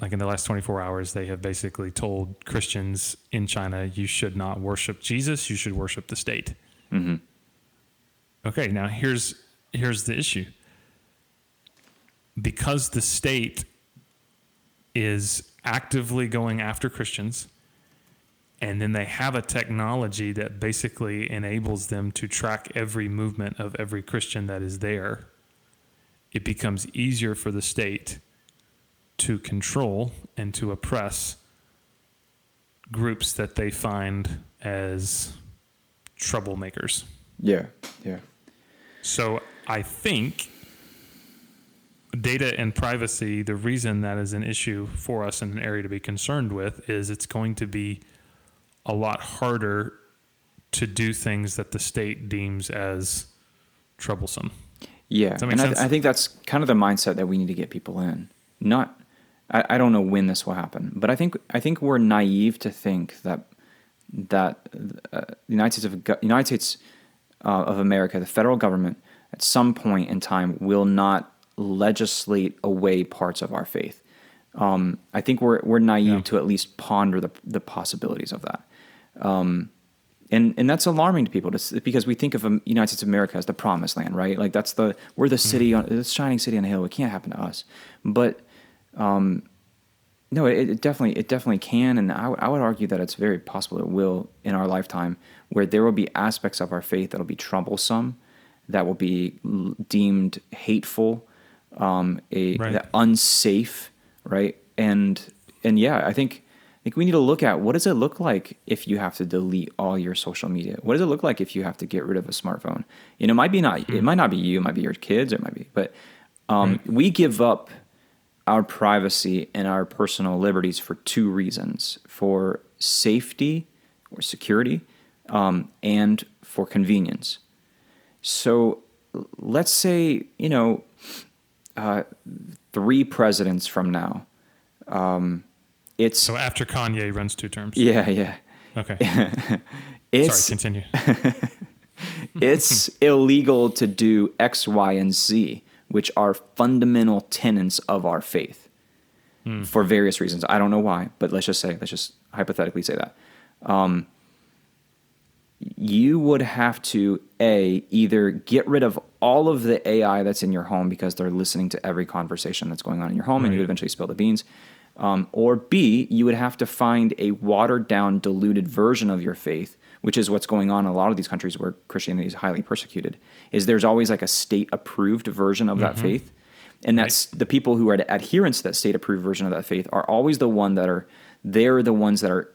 A: like in the last 24 hours, they have basically told Christians in China, you should not worship Jesus, you should worship the state.
B: hmm
A: Okay, now here's here's the issue. Because the state is actively going after Christians, and then they have a technology that basically enables them to track every movement of every Christian that is there, it becomes easier for the state to control and to oppress groups that they find as troublemakers.
B: yeah yeah
A: So I think data and privacy, the reason that is an issue for us and an area to be concerned with is it's going to be a lot harder to do things that the state deems as troublesome.
B: Yeah, and I,
A: sense?
B: I think that's kind of the mindset that we need to get people in. Not, I, I don't know when this will happen, but I think I think we're naive to think that that uh, the United States of United States uh, of America, the federal government, at some point in time, will not legislate away parts of our faith. Um, I think we're we're naive
A: Yeah.
B: to at least ponder the the possibilities of that. Um, and and that's alarming to people to, because we think of um, United States of America as the promised land, right? Like that's the we're the city on the shining city on the hill. It can't happen to us, but um, no, it, it definitely it definitely can, and I, would- I would argue that it's very possible it will in our lifetime, where there will be aspects of our faith that'll be troublesome, that will be l- deemed hateful, um, a
A: Right.
B: unsafe, right? And and yeah, I think I think we need to look at what does it look like if you have to delete all your social media? What does it look like if you have to get rid of a smartphone? You know, it might be not it might not be you, it might be your kids, or it might be, but um, we give up our privacy and our personal liberties for two reasons: for safety or security, um, and for convenience. So let's say you know uh, three presidents from now. Um, it's
A: So after Kanye runs two terms.
B: yeah, yeah.
A: Okay.
B: It's
A: Sorry, continue.
B: it's illegal to do X, Y, and Z, which are fundamental tenets of our faith for various reasons. I don't know why, but let's just say, let's just hypothetically say that. Um, you would have to a either get rid of all of the AI that's in your home because they're listening to every conversation that's going on in your home, and you would eventually spill the beans. Um, or B, you would have to find a watered down, diluted version of your faith, which is what's going on in a lot of these countries where Christianity is highly persecuted. Is there's always like a state approved version of that faith, and that's the people who are adherents to that state approved version of that faith are always the one that are they're the ones that are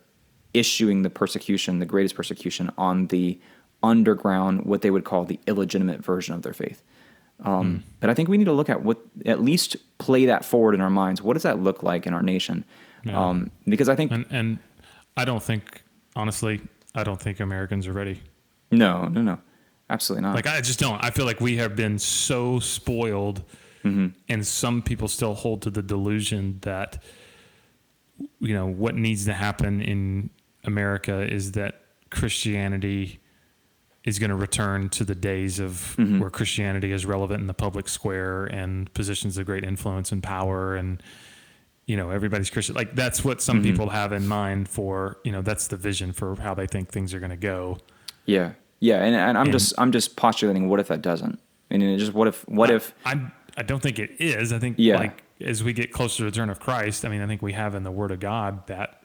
B: issuing the persecution, the greatest persecution on the underground, what they would call the illegitimate version of their faith. Um, But I think we need to look at what, at least play that forward in our minds. What does that look like in our nation?
A: Yeah.
B: Um, because I think,
A: And and I don't think honestly, I don't think Americans are ready.
B: no, no, no, absolutely not.
A: Like I just don't. I feel like we have been so spoiled, mm-hmm. and some people still hold to the delusion that you know what needs to happen in America is that Christianity is going to return to the days of mm-hmm. where Christianity is relevant in the public square and positions of great influence and power and you know everybody's Christian. Like that's what some mm-hmm. people have in mind for you know that's the vision for how they think things are going to go.
B: yeah, yeah, and, and I'm
A: And-
B: just, I'm just postulating. What if that doesn't? And it just, what if, what if?
A: I I don't think it is. I think
B: Yeah.
A: like as we get closer to the return of Christ, I mean, I think we have in the Word of God that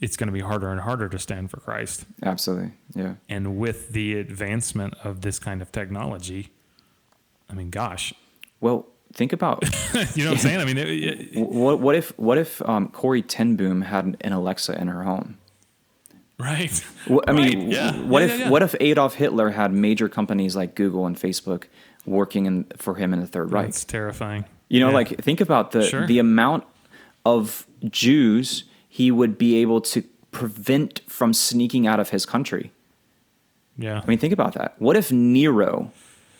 A: it's going to be harder and harder to stand for Christ.
B: Absolutely, yeah.
A: And with the advancement of this kind of technology, I mean, gosh,
B: Well, think about
A: you know what I'm saying? I mean, it, it-
B: what, what if, what if um, Corrie ten Boom had an Alexa in her home?
A: right?
B: Well, I mean,
A: Right, yeah.
B: what
A: Yeah,
B: if
A: yeah,
B: what if Adolf Hitler had major companies like Google and Facebook working in, for him in the Third Reich?
A: That's terrifying.
B: You know, like think about the
A: Sure.
B: the amount of Jews he would be able to prevent from sneaking out of his country.
A: yeah,
B: I mean, think about that. What if Nero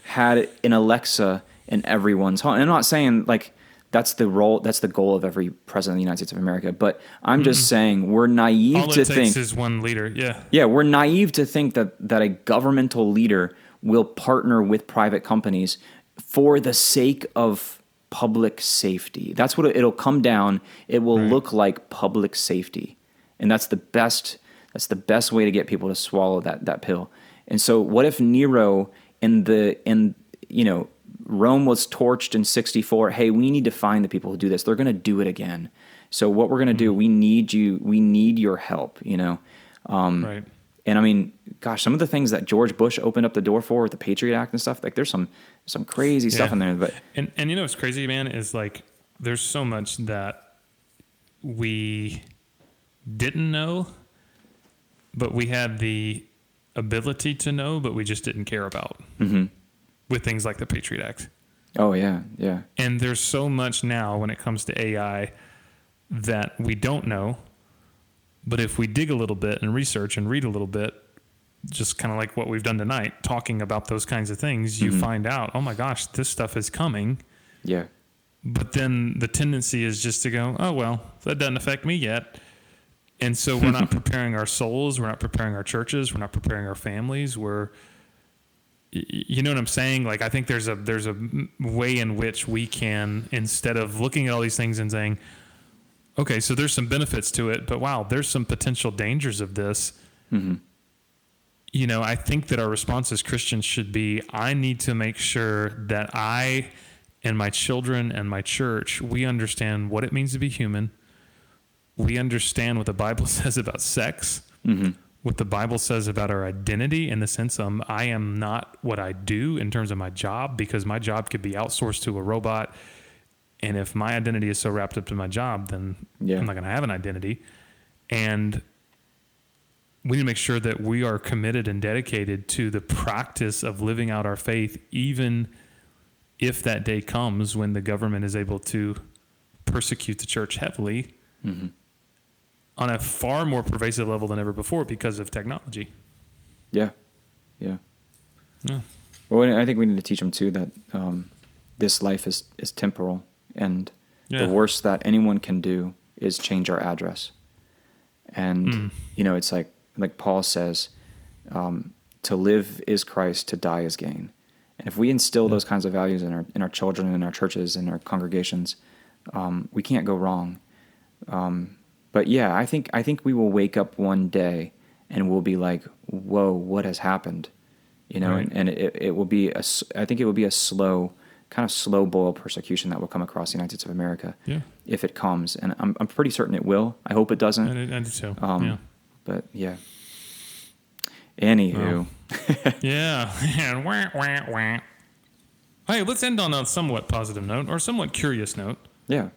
B: had an Alexa in everyone's home? And I'm not saying like that's the role, that's the goal of every president of the United States of America, but I'm just mm-hmm. saying we're naive
A: all
B: to think
A: is one leader. Yeah,
B: yeah, we're naive to think that that a governmental leader will partner with private companies for the sake of public safety. That's what it- it'll come down. It will
A: Right.
B: look like public safety, and that's the best. That's the best way to get people to swallow that that pill. And so, what if Nero in the in you know Rome was torched in sixty four? Hey, we need to find the people who do this. They're going to do it again. So what we're going to do? We need you. We need your help. You know. Um,
A: right.
B: And I mean, gosh, some of the things that George Bush opened up the door for with the Patriot Act and stuff, like there's some some crazy stuff in there. But
A: And and you know what's crazy, man, is like there's so much that we didn't know, but we had the ability to know, but we just didn't care about.
B: Mm-hmm.
A: With things like the Patriot Act,
B: Oh yeah, yeah.
A: And there's so much now when it comes to AI that we don't know. But if we dig a little bit and research and read a little bit, just kind of like what we've done tonight, talking about those kinds of things, you mm-hmm. find out, oh my gosh, this stuff is coming.
B: Yeah.
A: But then the tendency is just to go, oh, well, that doesn't affect me yet. And so we're not preparing our souls, we're not preparing our churches, we're not preparing our families. We're, you know what I'm saying? Like I think there's a there's a way in which we can instead of looking at all these things and saying, okay, so there's some benefits to it, but wow, there's some potential dangers of this. Mm-hmm. You know, I think that our response as Christians should be, I need to make sure that I and my children and my church we understand what it means to be human we understand what the Bible says about sex, mm-hmm. What the Bible says about our identity in the sense um, I am not what I do in terms of my job because my job could be outsourced to a robot. And if my identity is so wrapped up to my job, then
B: Yeah.
A: I'm not going to have an identity. And we need to make sure that we are committed and dedicated to the practice of living out our faith, even if that day comes when the government is able to persecute the church heavily on a far more pervasive level than ever before because of technology.
B: Yeah. Yeah.
A: Yeah.
B: Well, I think we need to teach them too that um, this life is is temporal, and
A: Yeah.
B: the worst that anyone can do is change our address. And
A: Mm.
B: you know, it's like like Paul says, um, to live is Christ, to die is gain. And if we instill those kinds of values in our in our children, in our churches, in our congregations, um, we can't go wrong. Um, but yeah, I think I think we will wake up one day and we'll be like, "Whoa, what has happened?" You know,
A: Right.
B: and, and it, it will be a. I think it will be a slow, kind of slow boil persecution that will come across the United States of America
A: Yeah.
B: if it comes, and I'm I'm pretty certain it will. I hope it doesn't.
A: I, I do too.
B: Um,
A: yeah.
B: But yeah. Anywho,
A: Yeah. And wah, wah, wah. Hey, let's end on a somewhat positive note or somewhat curious note.
B: yeah.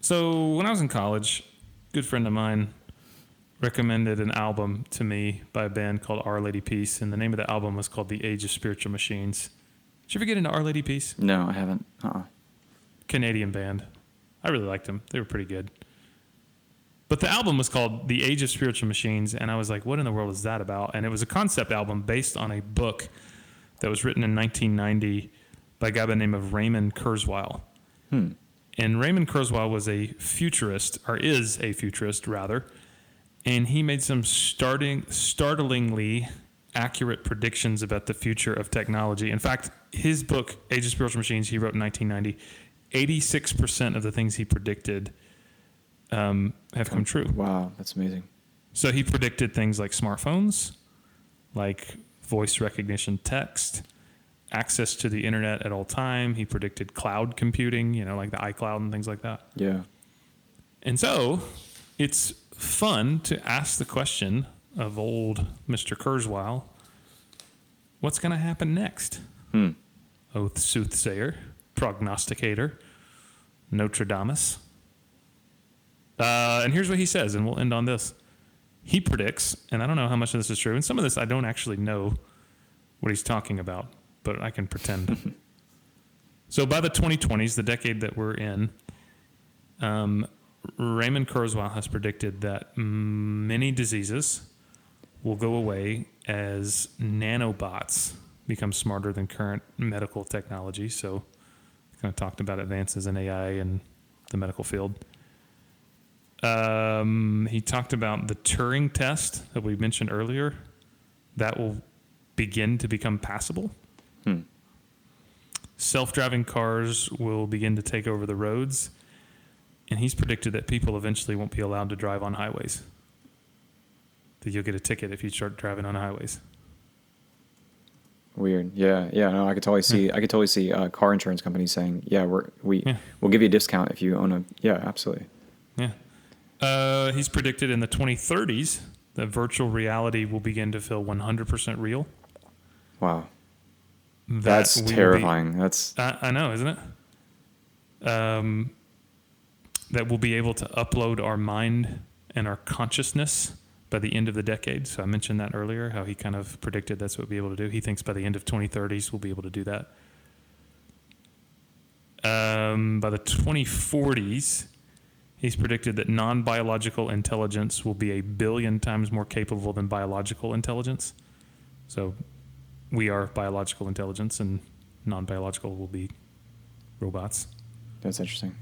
A: So, when I was in college, good friend of mine recommended an album to me by a band called Our Lady Peace, and the name of the album was called The Age of Spiritual Machines. Did you ever get into Our Lady Peace?
B: No, I haven't. Uh-uh.
A: Canadian band. I really liked them. They were pretty good. But the album was called The Age of Spiritual Machines, and I was like, what in the world is that about? And it was a concept album based on a book that was written in 1990 by a guy by the name of Raymond Kurzweil. Hmm. And Raymond Kurzweil was a futurist, or is a futurist rather, and he made some starting startlingly accurate predictions about the future of technology. In fact, his book Age of Spiritual Machines he wrote in 1990, 86% of the things he predicted um, have come true.
B: Wow, that's amazing.
A: So he predicted things like smartphones, like voice recognition text, access to the internet at all time. He predicted cloud computing, you know, like the iCloud and things like that.
B: Yeah.
A: And so it's fun to ask the question of old Mr. Kurzweil, what's going to happen next?
B: Hmm.
A: Oath soothsayer, prognosticator, Nostradamus. Uh, and here's what he says, and we'll end on this. He predicts, and I don't know how much of this is true, and some of this I don't actually know what he's talking about, but I can pretend. so by the 2020s, the decade that we're in, um, Raymond Kurzweil has predicted that many diseases will go away as nanobots become smarter than current medical technology. So, kind of talked about advances in AI and the medical field. Um, he talked about the Turing test that we mentioned earlier. That will begin to become passable. Self driving cars will begin to take over the roads. And he's predicted that people eventually won't be allowed to drive on highways. That you'll get a ticket if you start driving on highways.
B: Weird. Yeah. Yeah. No, I could totally see. I could totally see uh, car insurance companies saying, "Yeah, we're we
A: Yeah.
B: we'll give you a discount if you own a." Yeah, absolutely.
A: Yeah. Uh, he's predicted in the 2030s that virtual reality will begin to feel 100% real.
B: Wow.
A: That
B: That's
A: will be-
B: terrifying. That's
A: I, I know, isn't it? Um, that we'll be able to upload our mind and our consciousness by the end of the decade. So I mentioned that earlier, how he kind of predicted that's what we'll be able to do. He thinks by the end of 2030s we'll be able to do that. Um, by the 2040s, he's predicted that non biological intelligence will be a billion times more capable than biological intelligence. So we are biological intelligence, and non biological will be robots.
B: That's interesting.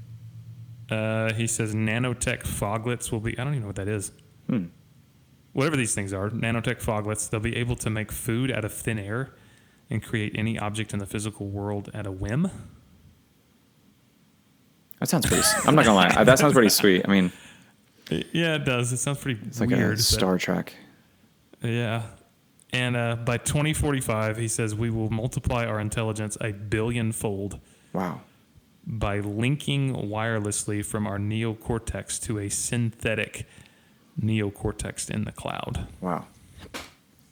A: Uh, he says nanotech foglets will be, I don't even know what that is.
B: Hmm.
A: Whatever these things are, nanotech foglets, they'll be able to make food out of thin air and create any object in the physical world at a whim.
B: That sounds pretty. I'm not gonna lie. That sounds pretty sweet. I mean,
A: Yeah, it does. It sounds pretty
B: it's like
A: weird.
B: a
A: but-
B: Star Trek.
A: Yeah. And uh, by 2045, he says we will multiply our intelligence a billion fold
B: Wow.
A: by linking wirelessly from our neocortex to a synthetic neocortex in the cloud.
B: Wow.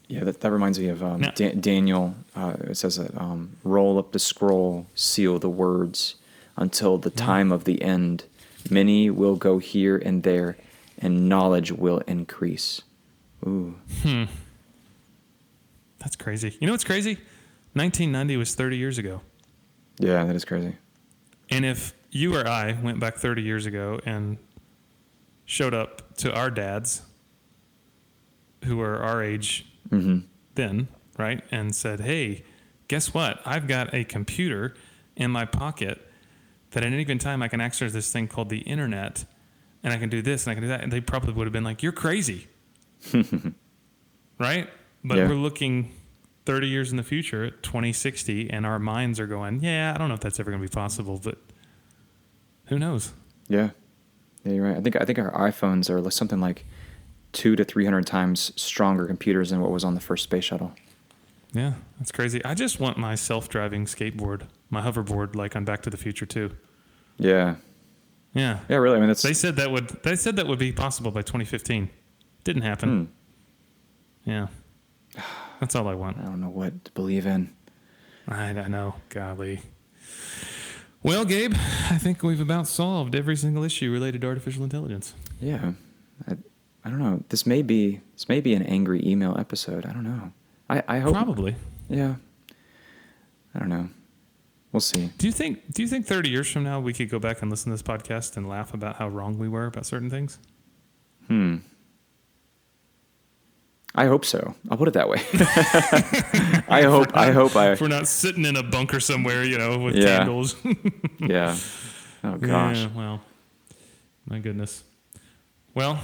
B: Yeah, that, that reminds me of um,
A: Now-
B: Da- Daniel. Uh, it says that um, roll up the scroll, seal the words until the time of the end. Many will go here and there, and knowledge will increase. Ooh.
A: That's crazy. You know what's crazy? 1990 was 30 years ago.
B: Yeah, that is crazy.
A: And if you or I went back 30 years ago and showed up to our dads who were our age
B: hmm
A: then, right? And said, hey, guess what? I've got a computer in my pocket that at any given time I can access this thing called the internet and I can do this and I can do that. And they probably would have been like, you're crazy. right? But
B: Yeah.
A: we're looking 30 years in the future at 2060 and our minds are going, yeah, I don't know if that's ever going to be possible, but who knows?
B: Yeah. Yeah, you're right. I think I think our iPhones are something like two to three hundred times stronger computers than what was on the first space shuttle.
A: Yeah, that's crazy. I just want my self-driving skateboard, my hoverboard like on Back to the Future 2.
B: Yeah.
A: Yeah.
B: Yeah, really. I mean, that's
A: They said that would they said that would be possible by 2015. Didn't happen.
B: Hmm.
A: Yeah. That's all I want.
B: I don't know what to believe in.
A: I, I know. Golly. Well, Gabe, I think we've about solved every single issue related to artificial intelligence.
B: Yeah, I, I don't know. This may be this may be an angry email episode. I don't know. I I hope.
A: Probably.
B: Yeah. I don't know. We'll see.
A: Do you think do you think 30 years from now we could go back and listen to this podcast and laugh about how wrong we were about certain things?
B: Hmm. I hope so. I'll put it that way. I hope. I hope. I.
A: If we're not sitting in a bunker somewhere, you know, with
B: Yeah.
A: candles.
B: Yeah. Oh gosh.
A: Yeah, well, my goodness. Well,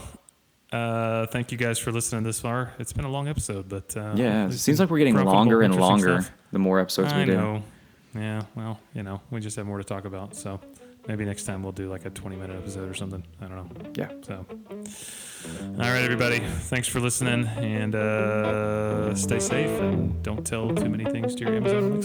A: uh, thank you guys for listening this far. It's been a long episode, but uh,
B: Yeah. It seems like we're getting longer and longer
A: stuff.
B: the more episodes we do.
A: know. Yeah. Well, you know, we just have more to talk about. So maybe next time we'll do like a 20 minute episode or something. I don't know.
B: Yeah.
A: So, all right, everybody. Thanks for listening, and uh, stay safe, and don't tell too many things to your Amazon.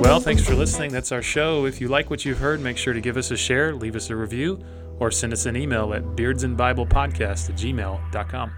A: Well, thanks for listening. That's our show. If you like what you've heard, make sure to give us a share, leave us a review, or send us an email at beardsandbiblepodcast at gmail.com.